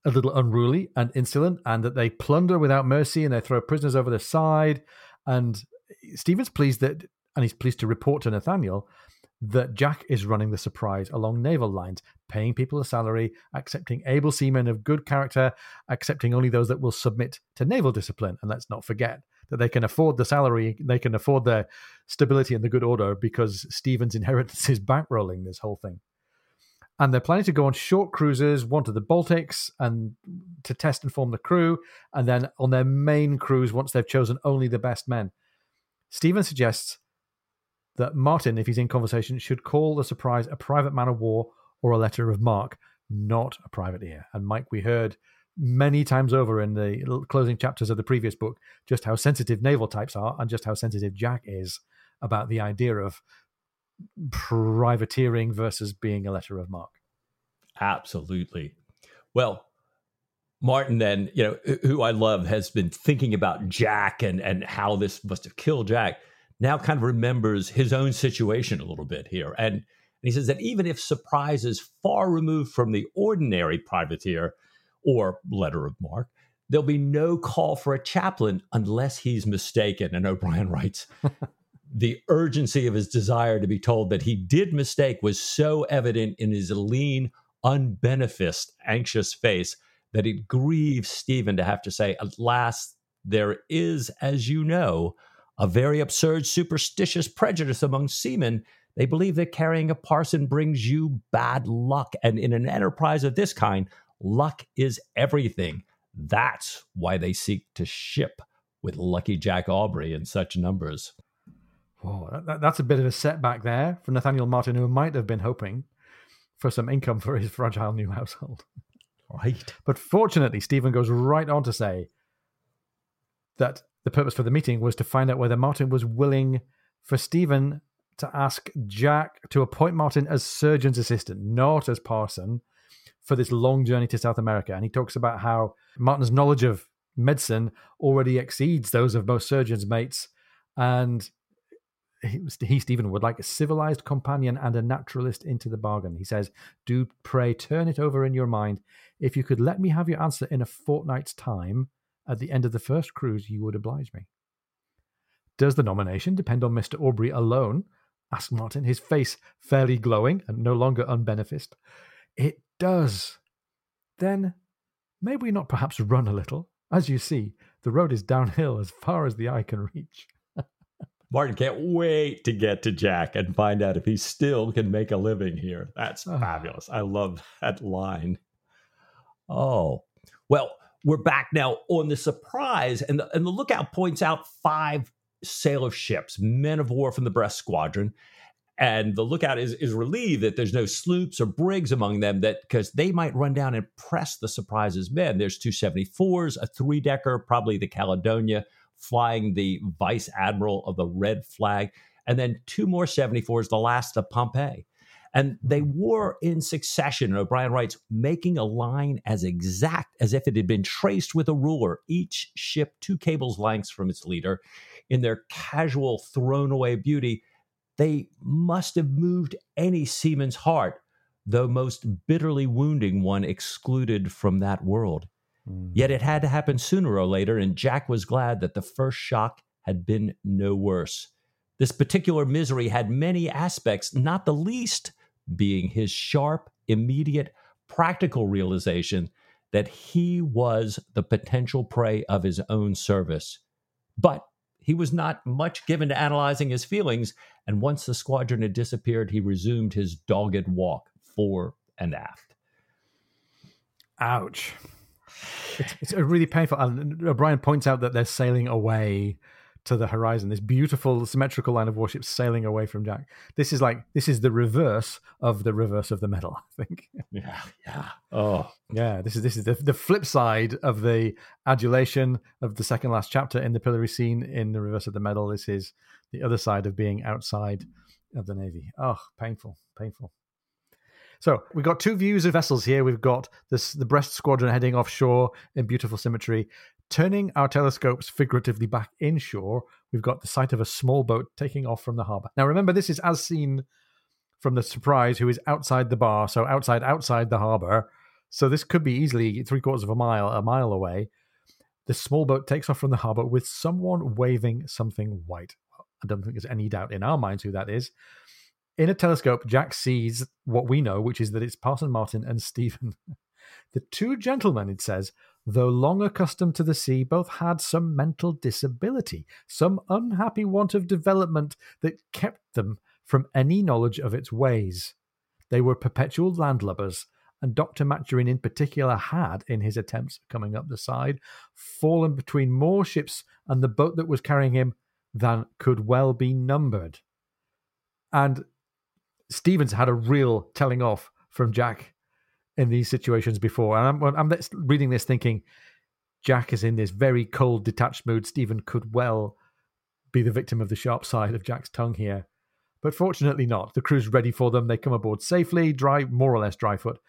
a little unruly and insolent and that they plunder without mercy and they throw prisoners over the side. And Stephen's pleased that, and he's pleased to report to Nathaniel that Jack is running the surprise along naval lines, paying people a salary, accepting able seamen of good character, accepting only those that will submit to naval discipline. And let's not forget that they can afford the salary, they can afford the stability and the good order because Stephen's inheritance is bankrolling this whole thing. And they're planning to go on short cruises, one to the Baltics, and to test and form the crew, and then on their main cruise once they've chosen only the best men. Stephen suggests that Martin, if he's in conversation, should call the surprise a private man of war or a letter of marque, not a privateer. And Mike, we heard many times over in the closing chapters of the previous book just how sensitive naval types are and just how sensitive Jack is about the idea of privateering versus being a letter of mark. Absolutely. Well, Martin, then, you know, who I love, has been thinking about Jack and, and how this must have killed Jack now kind of remembers his own situation a little bit here. And, and he says that even if surprise is far removed from the ordinary privateer or letter of marque, there'll be no call for a chaplain unless he's mistaken. And O'Brian writes, the urgency of his desire to be told that he did mistake was so evident in his lean, unbeneficed, anxious face that it grieves Stephen to have to say, At last, there is, as you know, a very absurd, superstitious prejudice among seamen. They believe that carrying a parson brings you bad luck. And in an enterprise of this kind, luck is everything. That's why they seek to ship with Lucky Jack Aubrey in such numbers. Oh, that, that's a bit of a setback there for Nathaniel Martin, who might have been hoping for some income for his fragile new household. Right. But fortunately, Stephen goes right on to say that the purpose for the meeting was to find out whether Martin was willing for Stephen to ask Jack to appoint Martin as surgeon's assistant, not as parson, for this long journey to South America. And he talks about how Martin's knowledge of medicine already exceeds those of most surgeons' mates. And he, he, Stephen, would like a civilized companion and a naturalist into the bargain. He says, Do pray turn it over in your mind. If you could let me have your answer in a fortnight's time, at the end of the first cruise, you would oblige me. Does the nomination depend on Mr. Aubrey alone? Asked Martin, his face fairly glowing and no longer unbeneficed. It does. Then may we not perhaps run a little? As you see, the road is downhill as far as the eye can reach. Martin can't wait to get to Jack and find out if he still can make a living here. That's oh. fabulous. I love that line. Oh, well, we're back now on the surprise, and the, and the lookout points out five sail of ships, men of war from the Brest Squadron. And the lookout is, is relieved that there's no sloops or brigs among them that because they might run down and press the surprise's men. There's two 74s, a three decker, probably the Caledonia, flying the vice admiral of the red flag, and then two more 74s, the last of Pompey. And they mm. wore in succession, and O'Brian writes, making a line as exact as if it had been traced with a ruler, each ship two cables' lengths from its leader. In their casual, thrown away beauty, they must have moved any seaman's heart, though most bitterly wounding one excluded from that world. Mm. Yet it had to happen sooner or later, and Jack was glad that the first shock had been no worse. This particular misery had many aspects, not the least being his sharp, immediate, practical realization that he was the potential prey of his own service. But he was not much given to analyzing his feelings, and once the squadron had disappeared, he resumed his dogged walk fore and aft. Ouch. It's, it's really painful. And O'Brian points out that they're sailing away to the horizon. This beautiful symmetrical line of warships sailing away from Jack. This is like this is the reverse of the reverse of the medal. I think. Yeah, yeah. Oh, yeah. This is this is the the flip side of the adulation of the second last chapter in the pillory scene in the reverse of the medal. This is the other side of being outside of the navy. Oh, painful, painful. So we've got two views of vessels here. We've got this the Brest squadron heading offshore in beautiful symmetry. Turning our telescopes figuratively back inshore, we've got the sight of a small boat taking off from the harbour. Now remember, this is as seen from the surprise, who is outside the bar, so outside outside the harbour. So this could be easily three quarters of a mile, a mile away. The small boat takes off from the harbour with someone waving something white. I don't think there's any doubt in our minds who that is. In a telescope, Jack sees what we know, which is that it's Parson Martin and Stephen. the two gentlemen, it says, though long accustomed to the sea, both had some mental disability, some unhappy want of development that kept them from any knowledge of its ways. They were perpetual landlubbers, and Dr. Maturin in particular had, in his attempts coming up the side, fallen between more ships and the boat that was carrying him than could well be numbered. And Stevens had a real telling off from Jack in these situations before. And I'm, I'm reading this thinking Jack is in this very cold, detached mood. Stephen could well be the victim of the sharp side of Jack's tongue here. But fortunately not. The crew's ready for them. They come aboard safely, dry, more or less dry foot.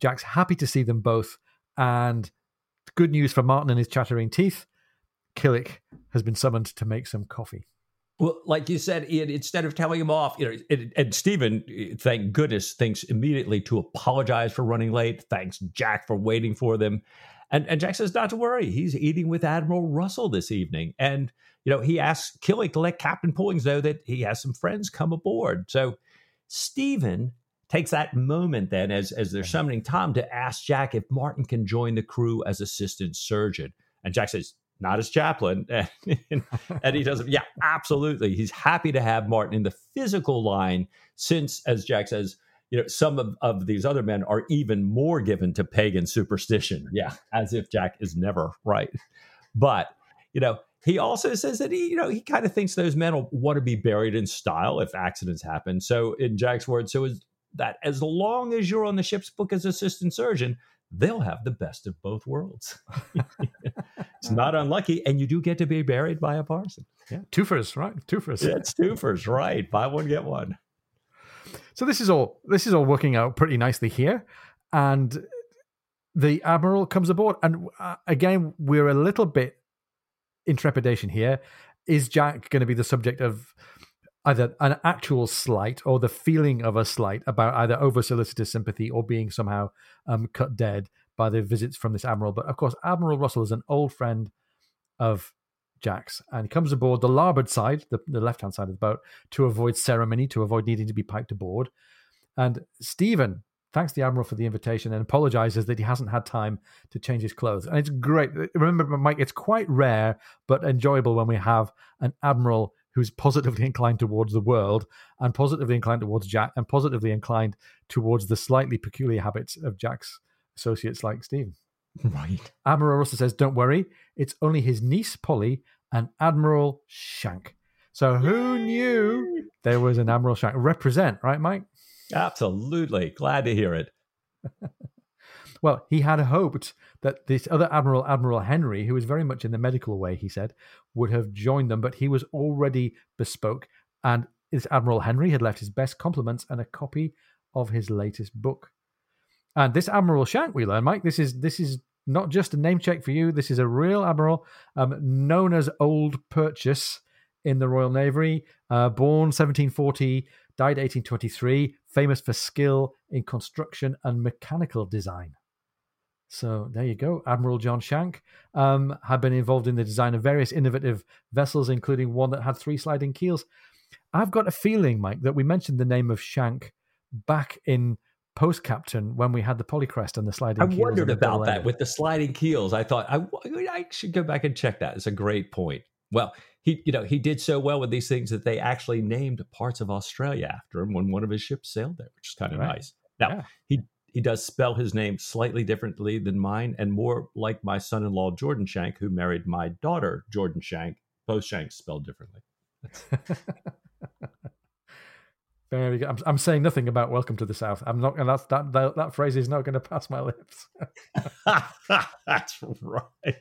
Jack's happy to see them both. And good news for Martin and his chattering teeth. Killick has been summoned to make some coffee. Well, like you said, Ian, instead of telling him off, you know, and, and Stephen, thank goodness, thinks immediately to apologize for running late. Thanks Jack for waiting for them. And, and Jack says not to worry. He's eating with Admiral Russell this evening. And, you know, he asks Killick to let Captain Pullings know that he has some friends come aboard. So Stephen takes that moment then as, as they're summoning Tom to ask Jack if Martin can join the crew as assistant surgeon. And Jack says, not as chaplain. And, and, he doesn't. yeah, absolutely. He's happy to have Martin in the physical line since, as Jack says, you know, some of, of these other men are even more given to pagan superstition. Yeah, as if Jack is never right. But, you know, he also says that he, you know, he kind of thinks those men will want to be buried in style if accidents happen. So, in Jack's words, so is that as long as you're on the ship's book as assistant surgeon, they'll have the best of both worlds. it's not unlucky, and you do get to be buried by a parson. Yeah, twofers, right? Twofers. Yeah, it's twofers, right? Buy one get one. So this is all this is all working out pretty nicely here, and the admiral comes aboard, and uh, again we're a little bit in trepidation here. Is Jack going to be the subject of either an actual slight or the feeling of a slight about either over solicitous sympathy or being somehow um, cut dead by the visits from this admiral. But of course, Admiral Russell is an old friend of Jack's and comes aboard the larboard side, the, the left hand side of the boat, to avoid ceremony, to avoid needing to be piped aboard. And Stephen thanks the admiral for the invitation and apologizes that he hasn't had time to change his clothes. And it's great. Remember, Mike, it's quite rare but enjoyable when we have an admiral who's positively inclined towards the world and positively inclined towards Jack and positively inclined towards the slightly peculiar habits of Jack's associates like Stephen. Right. Admiral Russell says, Don't worry, it's only his niece Polly and Admiral Shank. So who knew there was an Admiral Shank? Represent, right, Mike? Absolutely. Glad to hear it. well, he had hoped that this other Admiral, Admiral Henry, who was very much in the medical way, he said, would have joined them, but he was already bespoke. And this Admiral Henry had left his best compliments and a copy of his latest book. And this Admiral Shank, we learn, Mike, this is this is not just a name check for you. This is a real admiral, um, known as Old Purchase in the Royal Navy, uh, born 1740, died 1823, famous for skill in construction and mechanical design. So there you go. Admiral John Shank um, had been involved in the design of various innovative vessels, including one that had three sliding keels. I've got a feeling, Mike, that we mentioned the name of Shank back in post captain when we had the polycrest and the sliding keels. I wondered about that with the sliding keels. I thought I, I should go back and check that. It's a great point. Well, he you know he did so well with these things that they actually named parts of Australia after him when one of his ships sailed there, which is kind of right. nice. Now yeah. he he does spell his name slightly differently than mine, and more like my son-in-law Jordan Shank, who married my daughter Jordan Shank. Both Shanks spelled differently. Very good. I'm, I'm, saying nothing about "Welcome to the South." I'm not, and that's that that, that phrase is not going to pass my lips. that's right.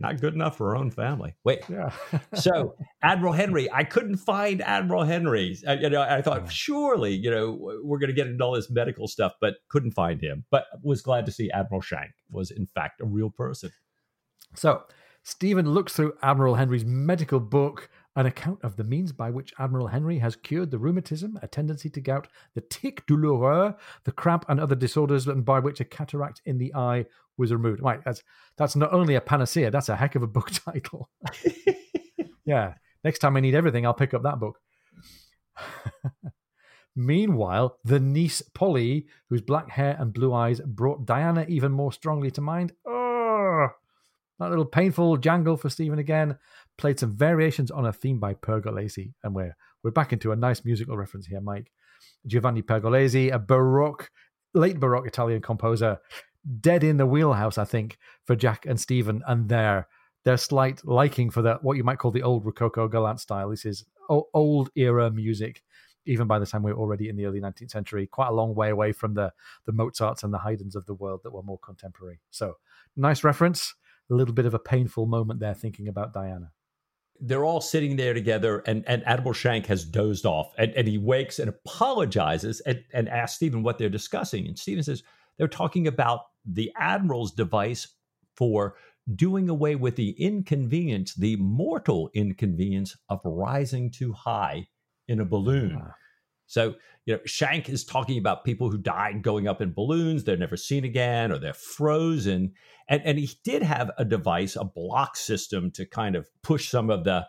Not good enough for our own family. Wait. Yeah. so Admiral Henry, I couldn't find Admiral Henry. I, you know, I thought surely, you know, we're going to get into all this medical stuff, but couldn't find him. But was glad to see Admiral Shank was in fact a real person. So Stephen looks through Admiral Henry's medical book an account of the means by which Admiral Henry has cured the rheumatism, a tendency to gout, the tic douloureux, the cramp, and other disorders, and by which a cataract in the eye was removed. Right, that's that's not only a panacea, that's a heck of a book title. yeah, next time I need everything, I'll pick up that book. Meanwhile, the niece Polly, whose black hair and blue eyes brought Diana even more strongly to mind. Oh, that little painful jangle for Stephen again played some variations on a theme by Pergolesi, and we're we're back into a nice musical reference here, Mike. Giovanni Pergolesi, a Baroque, late Baroque Italian composer, dead in the wheelhouse, I think, for Jack and Stephen and their their slight liking for the what you might call the old Rococo Galant style. This is old era music, even by the time we're already in the early 19th century, quite a long way away from the the Mozarts and the Haydns of the world that were more contemporary. So nice reference. A little bit of a painful moment there thinking about Diana they're all sitting there together, and, and Admiral Shank has dozed off, and, and he wakes and apologizes and, and asks Stephen what they're discussing. And Stephen says they're talking about the Admiral's device for doing away with the inconvenience, the mortal inconvenience of rising too high in a balloon. Ah. So, you know, Shank is talking about people who died going up in balloons, they're never seen again, or they're frozen. And, and he did have a device, a block system to kind of push some of the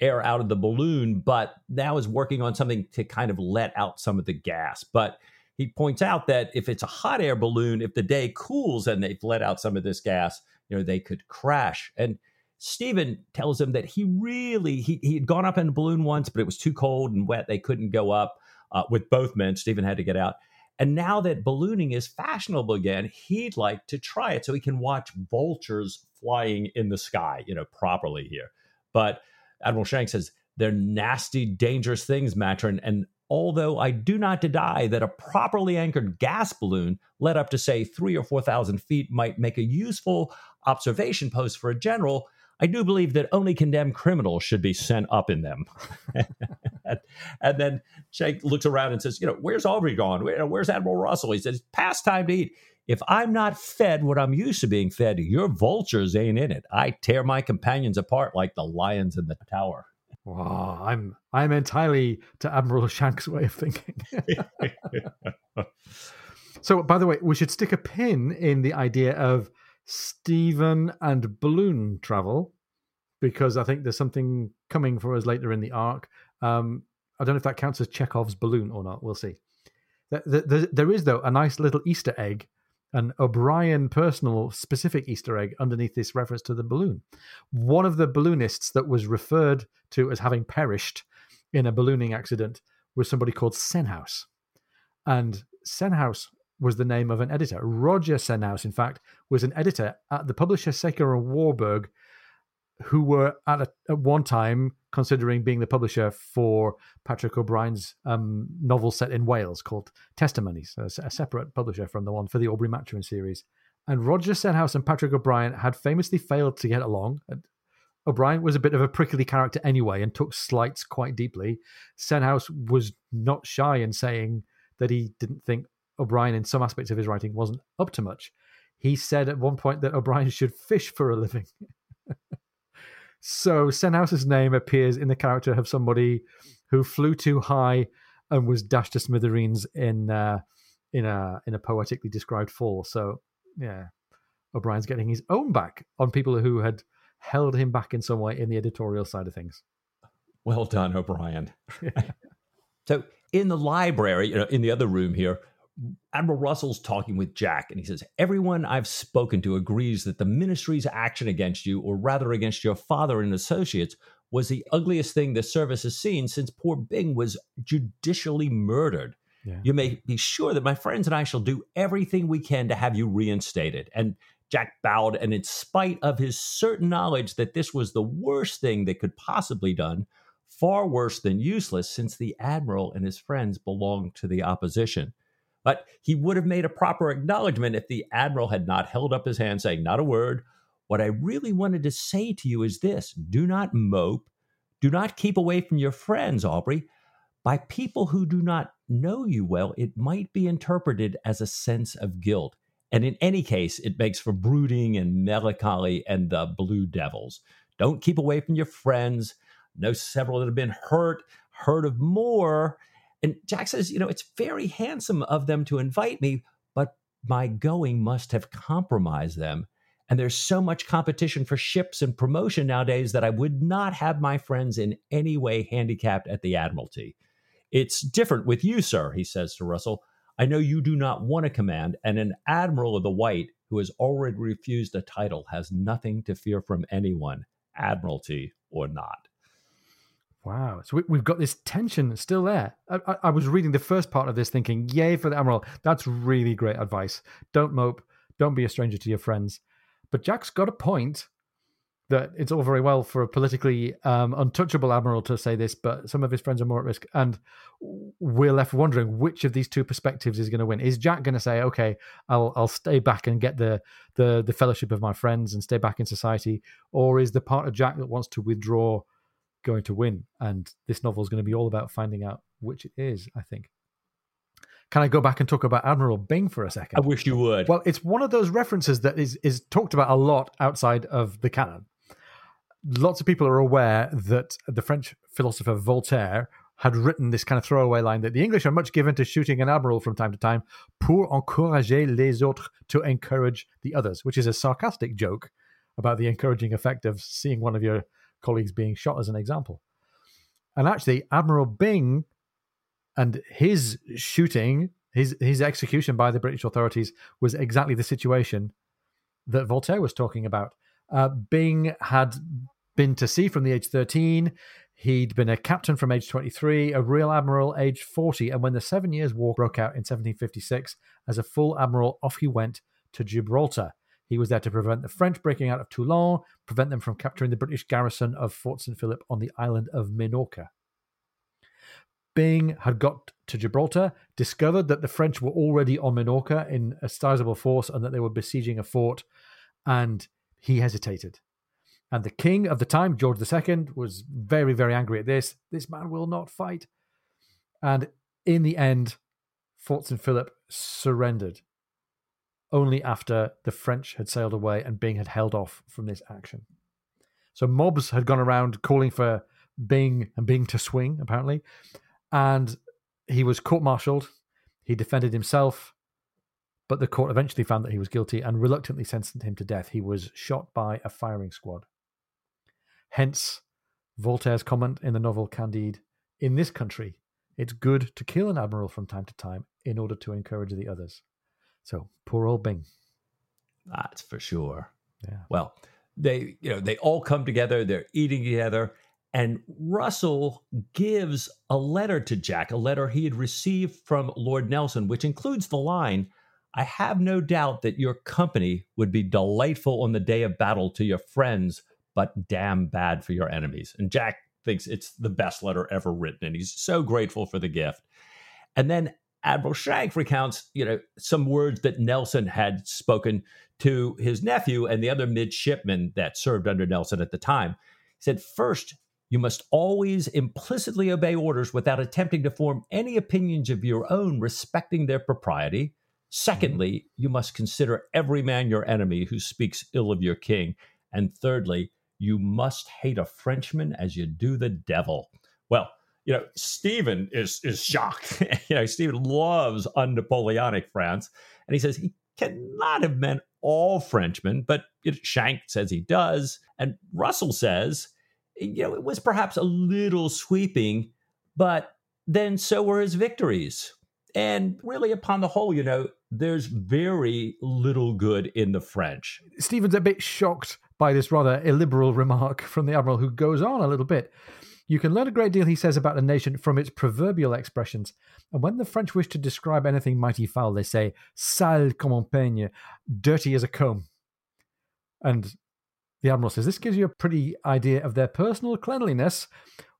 air out of the balloon, but now is working on something to kind of let out some of the gas. But he points out that if it's a hot air balloon, if the day cools and they've let out some of this gas, you know, they could crash. And Stephen tells him that he really he he had gone up in a balloon once, but it was too cold and wet; they couldn't go up uh, with both men. Stephen had to get out. And now that ballooning is fashionable again, he'd like to try it so he can watch vultures flying in the sky, you know, properly here. But Admiral Shank says they're nasty, dangerous things, Maturin. And although I do not deny that a properly anchored gas balloon let up to, say, three or 4,000 feet might make a useful observation post for a general, I do believe that only condemned criminals should be sent up in them. and, then Shank looks around and says, You know, where's Aubrey gone? Where, where's Admiral Russell? He says, It's Past time to eat. If I'm not fed what I'm used to being fed, your vultures ain't in it. I tear my companions apart like the lions in the tower. Wow, I'm I'm entirely to Admiral Shank's way of thinking. so, by the way, we should stick a pin in the idea of Stephen and balloon travel because I think there's something coming for us later in the arc. Um, I don't know if that counts as Chekhov's balloon or not. We'll see. There is, though, a nice little Easter egg, an O'Brian personal specific Easter egg underneath this reference to the balloon. One of the balloonists that was referred to as having perished in a ballooning accident was somebody called Senhouse. And Senhouse was the name of an editor. Roger Senhouse, in fact, was an editor at the publisher Secker and Warburg, who were at, a, at one time considering being the publisher for Patrick O'Brian's um, novel set in Wales called Testimonies, a, a, separate publisher from the one for the Aubrey Maturin series. And Roger Senhouse and Patrick O'Brian had famously failed to get along. O'Brian was a bit of a prickly character anyway and took slights quite deeply. Senhouse was not shy in saying that he didn't think O'Brian, in some aspects of his writing, wasn't up to much. He said at one point that O'Brian should fish for a living. So Senhouse's name appears in the character of somebody who flew too high and was dashed to smithereens in uh, in a in a poetically described fall. So yeah, O'Brian's getting his own back on people who had held him back in some way in the editorial side of things. Well done, O'Brian. so in the library, you know, in the other room here, Admiral Russell's talking with Jack, and he says, Everyone I've spoken to agrees that the ministry's action against you, or rather against your father and associates, was the ugliest thing the service has seen since poor Byng was judicially murdered. Yeah. You may be sure that my friends and I shall do everything we can to have you reinstated. And Jack bowed, and in spite of his certain knowledge that this was the worst thing that could possibly done, far worse than useless, since the admiral and his friends belonged to the opposition. But he would have made a proper acknowledgement if the admiral had not held up his hand, saying, Not a word. What I really wanted to say to you is this do not mope. Do not keep away from your friends, Aubrey. By people who do not know you well, it might be interpreted as a sense of guilt. And in any case, it makes for brooding and melancholy and the blue devils. Don't keep away from your friends. Know several that have been hurt, heard of more, and Jack says, you know, it's very handsome of them to invite me, but my going must have compromised them. And there's so much competition for ships and promotion nowadays that I would not have my friends in any way handicapped at the Admiralty. It's different with you, sir, he says to Russell. I know you do not want a command, and an admiral of the White who has already refused a title has nothing to fear from anyone, admiralty or not. Wow. So we, have got this tension still there. I, I, I, was reading the first part of this thinking, yay for the Admiral. That's really great advice. Don't mope. Don't be a stranger to your friends. But Jack's got a point that it's all very well for a politically um, untouchable Admiral to say this, but some of his friends are more at risk. And we're left wondering which of these two perspectives is going to win. Is Jack going to say, okay, I'll, I'll stay back and get the, the, the fellowship of my friends and stay back in society? Or is the part of Jack that wants to withdraw – going to win. And this novel is going to be all about finding out which it is, I think. Can I go back and talk about Admiral Byng for a second? I wish you would. Well, it's one of those references that is, is talked about a lot outside of the canon. Lots of people are aware that the French philosopher Voltaire had written this kind of throwaway line that the English are much given to shooting an admiral from time to time pour encourager les autres to encourage the others, which is a sarcastic joke about the encouraging effect of seeing one of your colleagues being shot as an example. And actually, Admiral Byng and his shooting, his his execution by the British authorities was exactly the situation that Voltaire was talking about. Uh, Byng had been to sea from the age 13. He'd been a captain from age 23, a real admiral age 40, and when the Seven Years' War broke out in 1756, as a full admiral, off he went to Gibraltar. He was there to prevent the French breaking out of Toulon, prevent them from capturing the British garrison of Fort St. Philip on the island of Minorca. Byng had got to Gibraltar, discovered that the French were already on Minorca in a sizable force and that they were besieging a fort, and he hesitated. And the king of the time, George II, was very, very angry at this. This man will not fight. And in the end, Fort St. Philip surrendered only after the French had sailed away and Byng had held off from this action. So mobs had gone around calling for being and being to swing apparently, and he was court-martialed. He defended himself, but the court eventually found that he was guilty and reluctantly sentenced him to death. He was shot by a firing squad. Hence, Voltaire's comment in the novel Candide: "In this country, it's good to kill an admiral from time to time in order to encourage the others." So poor old Byng. That's for sure. Yeah. Well, they you know they all come together. They're eating together, and Russell gives a letter to Jack, a letter he had received from Lord Nelson, which includes the line. I have no doubt that your company would be delightful on the day of battle to your friends, but damn bad for your enemies. And Jack thinks it's the best letter ever written, and he's so grateful for the gift. And then Admiral Shank recounts, you know, some words that Nelson had spoken to his nephew and the other midshipmen that served under Nelson at the time. He said, First, you must always implicitly obey orders without attempting to form any opinions of your own respecting their propriety. Secondly, you must consider every man your enemy who speaks ill of your king. And thirdly, you must hate a Frenchman as you do the devil. Well, you know, Stephen is is shocked. you know, Stephen loves un-Napoleonic France, and he says he cannot have meant all Frenchmen, but it, Shank says he does, and Russell says, you know, it was perhaps a little sweeping, but then so were his victories. And really, upon the whole, you know, there's very little good in the French. Stephen's a bit shocked by this rather illiberal remark from the Admiral, who goes on a little bit. You can learn a great deal, he says, about a nation from its proverbial expressions. And when the French wish to describe anything mighty foul, they say, sale comme un peigne, dirty as a comb. And the Admiral says, this gives you a pretty idea of their personal cleanliness.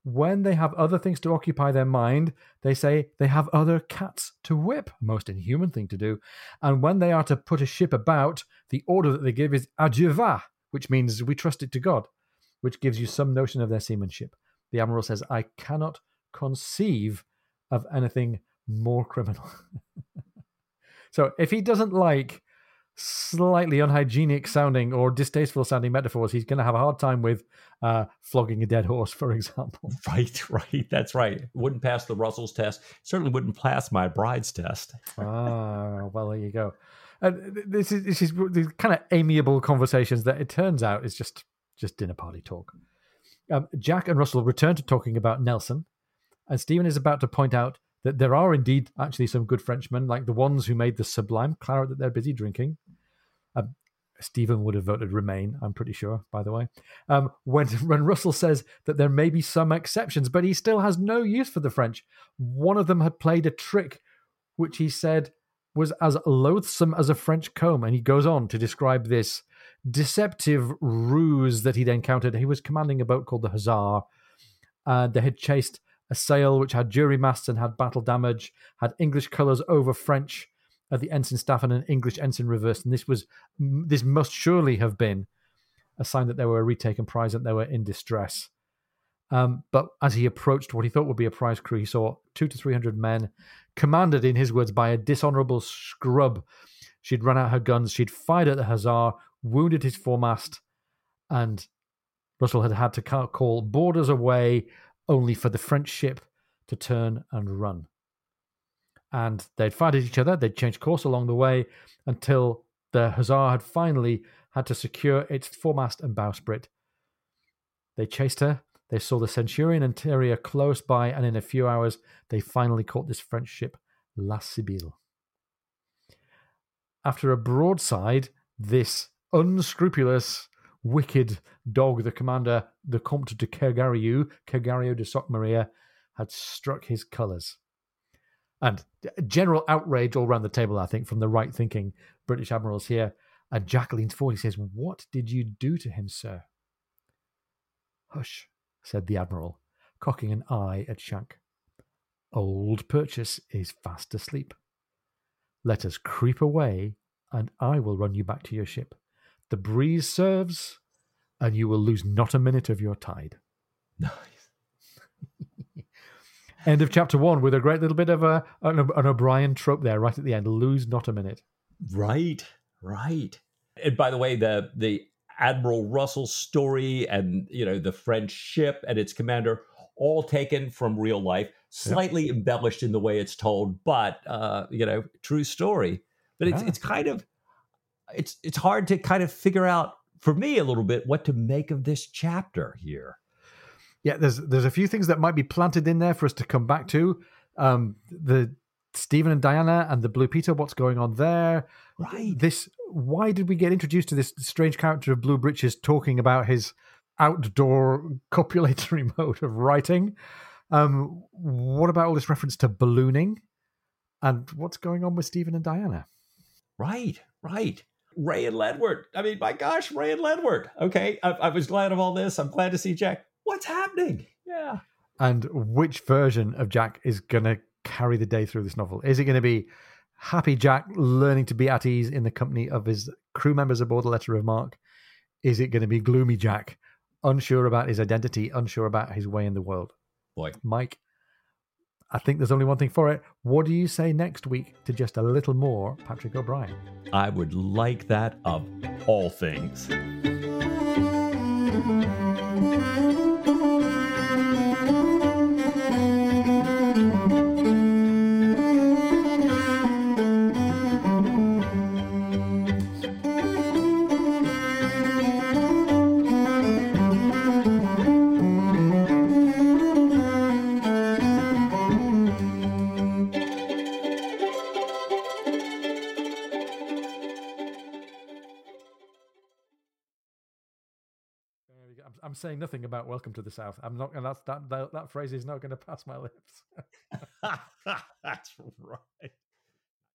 When they have other things to occupy their mind, they say they have other cats to whip, most inhuman thing to do. And when they are to put a ship about, the order that they give is adieu va, which means we trust it to God, which gives you some notion of their seamanship the Admiral says, I cannot conceive of anything more criminal. so if he doesn't like slightly unhygienic sounding or distasteful sounding metaphors, he's going to have a hard time with uh, flogging a dead horse, for example. Right, right. That's right. Wouldn't pass the Russell's test. Certainly wouldn't pass my bride's test. ah, well, there you go. And this is this is these kind of amiable conversations that it turns out is just just dinner party talk. Um, Jack and Russell return to talking about Nelson, and Stephen is about to point out that there are indeed actually some good Frenchmen, like the ones who made the sublime claret that they're busy drinking. Um, Stephen would have voted Remain, I'm pretty sure, by the way. Um, when, when Russell says that there may be some exceptions, but he still has no use for the French. One of them had played a trick, which he said was as loathsome as a French comb. And he goes on to describe this deceptive ruse that he'd encountered. He was commanding a boat called the Hussar. Uh, they had chased a sail which had jury masts and had battle damage, had English colours over French at the ensign staff and an English ensign reversed. And this was this must surely have been a sign that they were a retaken prize and they were in distress. Um, but as he approached what he thought would be a prize crew, he saw two to three hundred men, commanded, in his words, by a dishonourable scrub. She'd run out her guns. She'd fired at the Hussar, wounded his foremast, and Russell had had to call boarders away only for the French ship to turn and run. And they'd fired at each other, they'd changed course along the way until the Hussar had finally had to secure its foremast and bowsprit. They chased her, they saw the Centurion and Terrier close by, and in a few hours they finally caught this French ship, La Sibylle. After a broadside, this unscrupulous, wicked dog, the commander, the Comte de Kergariou, Kergariou de Locmaria, had struck his colours. And uh, general outrage all round the table, I think, from the right thinking British admirals here. And Jack leans forward. He says, What did you do to him, sir? Hush, said the admiral, cocking an eye at Shank. Old Purchase is fast asleep. Let us creep away, and I will run you back to your ship. The breeze serves, and you will lose not a minute of your tide. Nice. end of chapter one with a great little bit of a an, an O'Brian trope there, right at the end. Lose not a minute. Right, right. And by the way, the the Admiral Russell story and you know the French ship and its commander, all taken from real life, slightly yep. embellished in the way it's told, but uh, you know, true story. But it's yeah. it's kind of it's it's hard to kind of figure out for me a little bit what to make of this chapter here. Yeah, there's there's a few things that might be planted in there for us to come back to. Um, the Stephen and Diana and the Blue Peter, what's going on there? Right. This why did we get introduced to this strange character of Blue Breeches talking about his outdoor copulatory mode of writing? Um, what about all this reference to ballooning? And what's going on with Stephen and Diana? Right, right. Wray and Ledward. I mean, my gosh, Wray and Ledward. Okay, I, I was glad of all this. I'm glad to see Jack. What's happening? Yeah. And which version of Jack is going to carry the day through this novel? Is it going to be happy Jack learning to be at ease in the company of his crew members aboard the Letter of Marque? Is it going to be gloomy Jack, unsure about his identity, unsure about his way in the world? Boy, Mike, I think there's only one thing for it. What do you say next week to just a little more Patrick O'Brian? I would like that of all things. Nothing about "Welcome to the South." I'm not, and that's that that, that phrase is not going to pass my lips. that's right.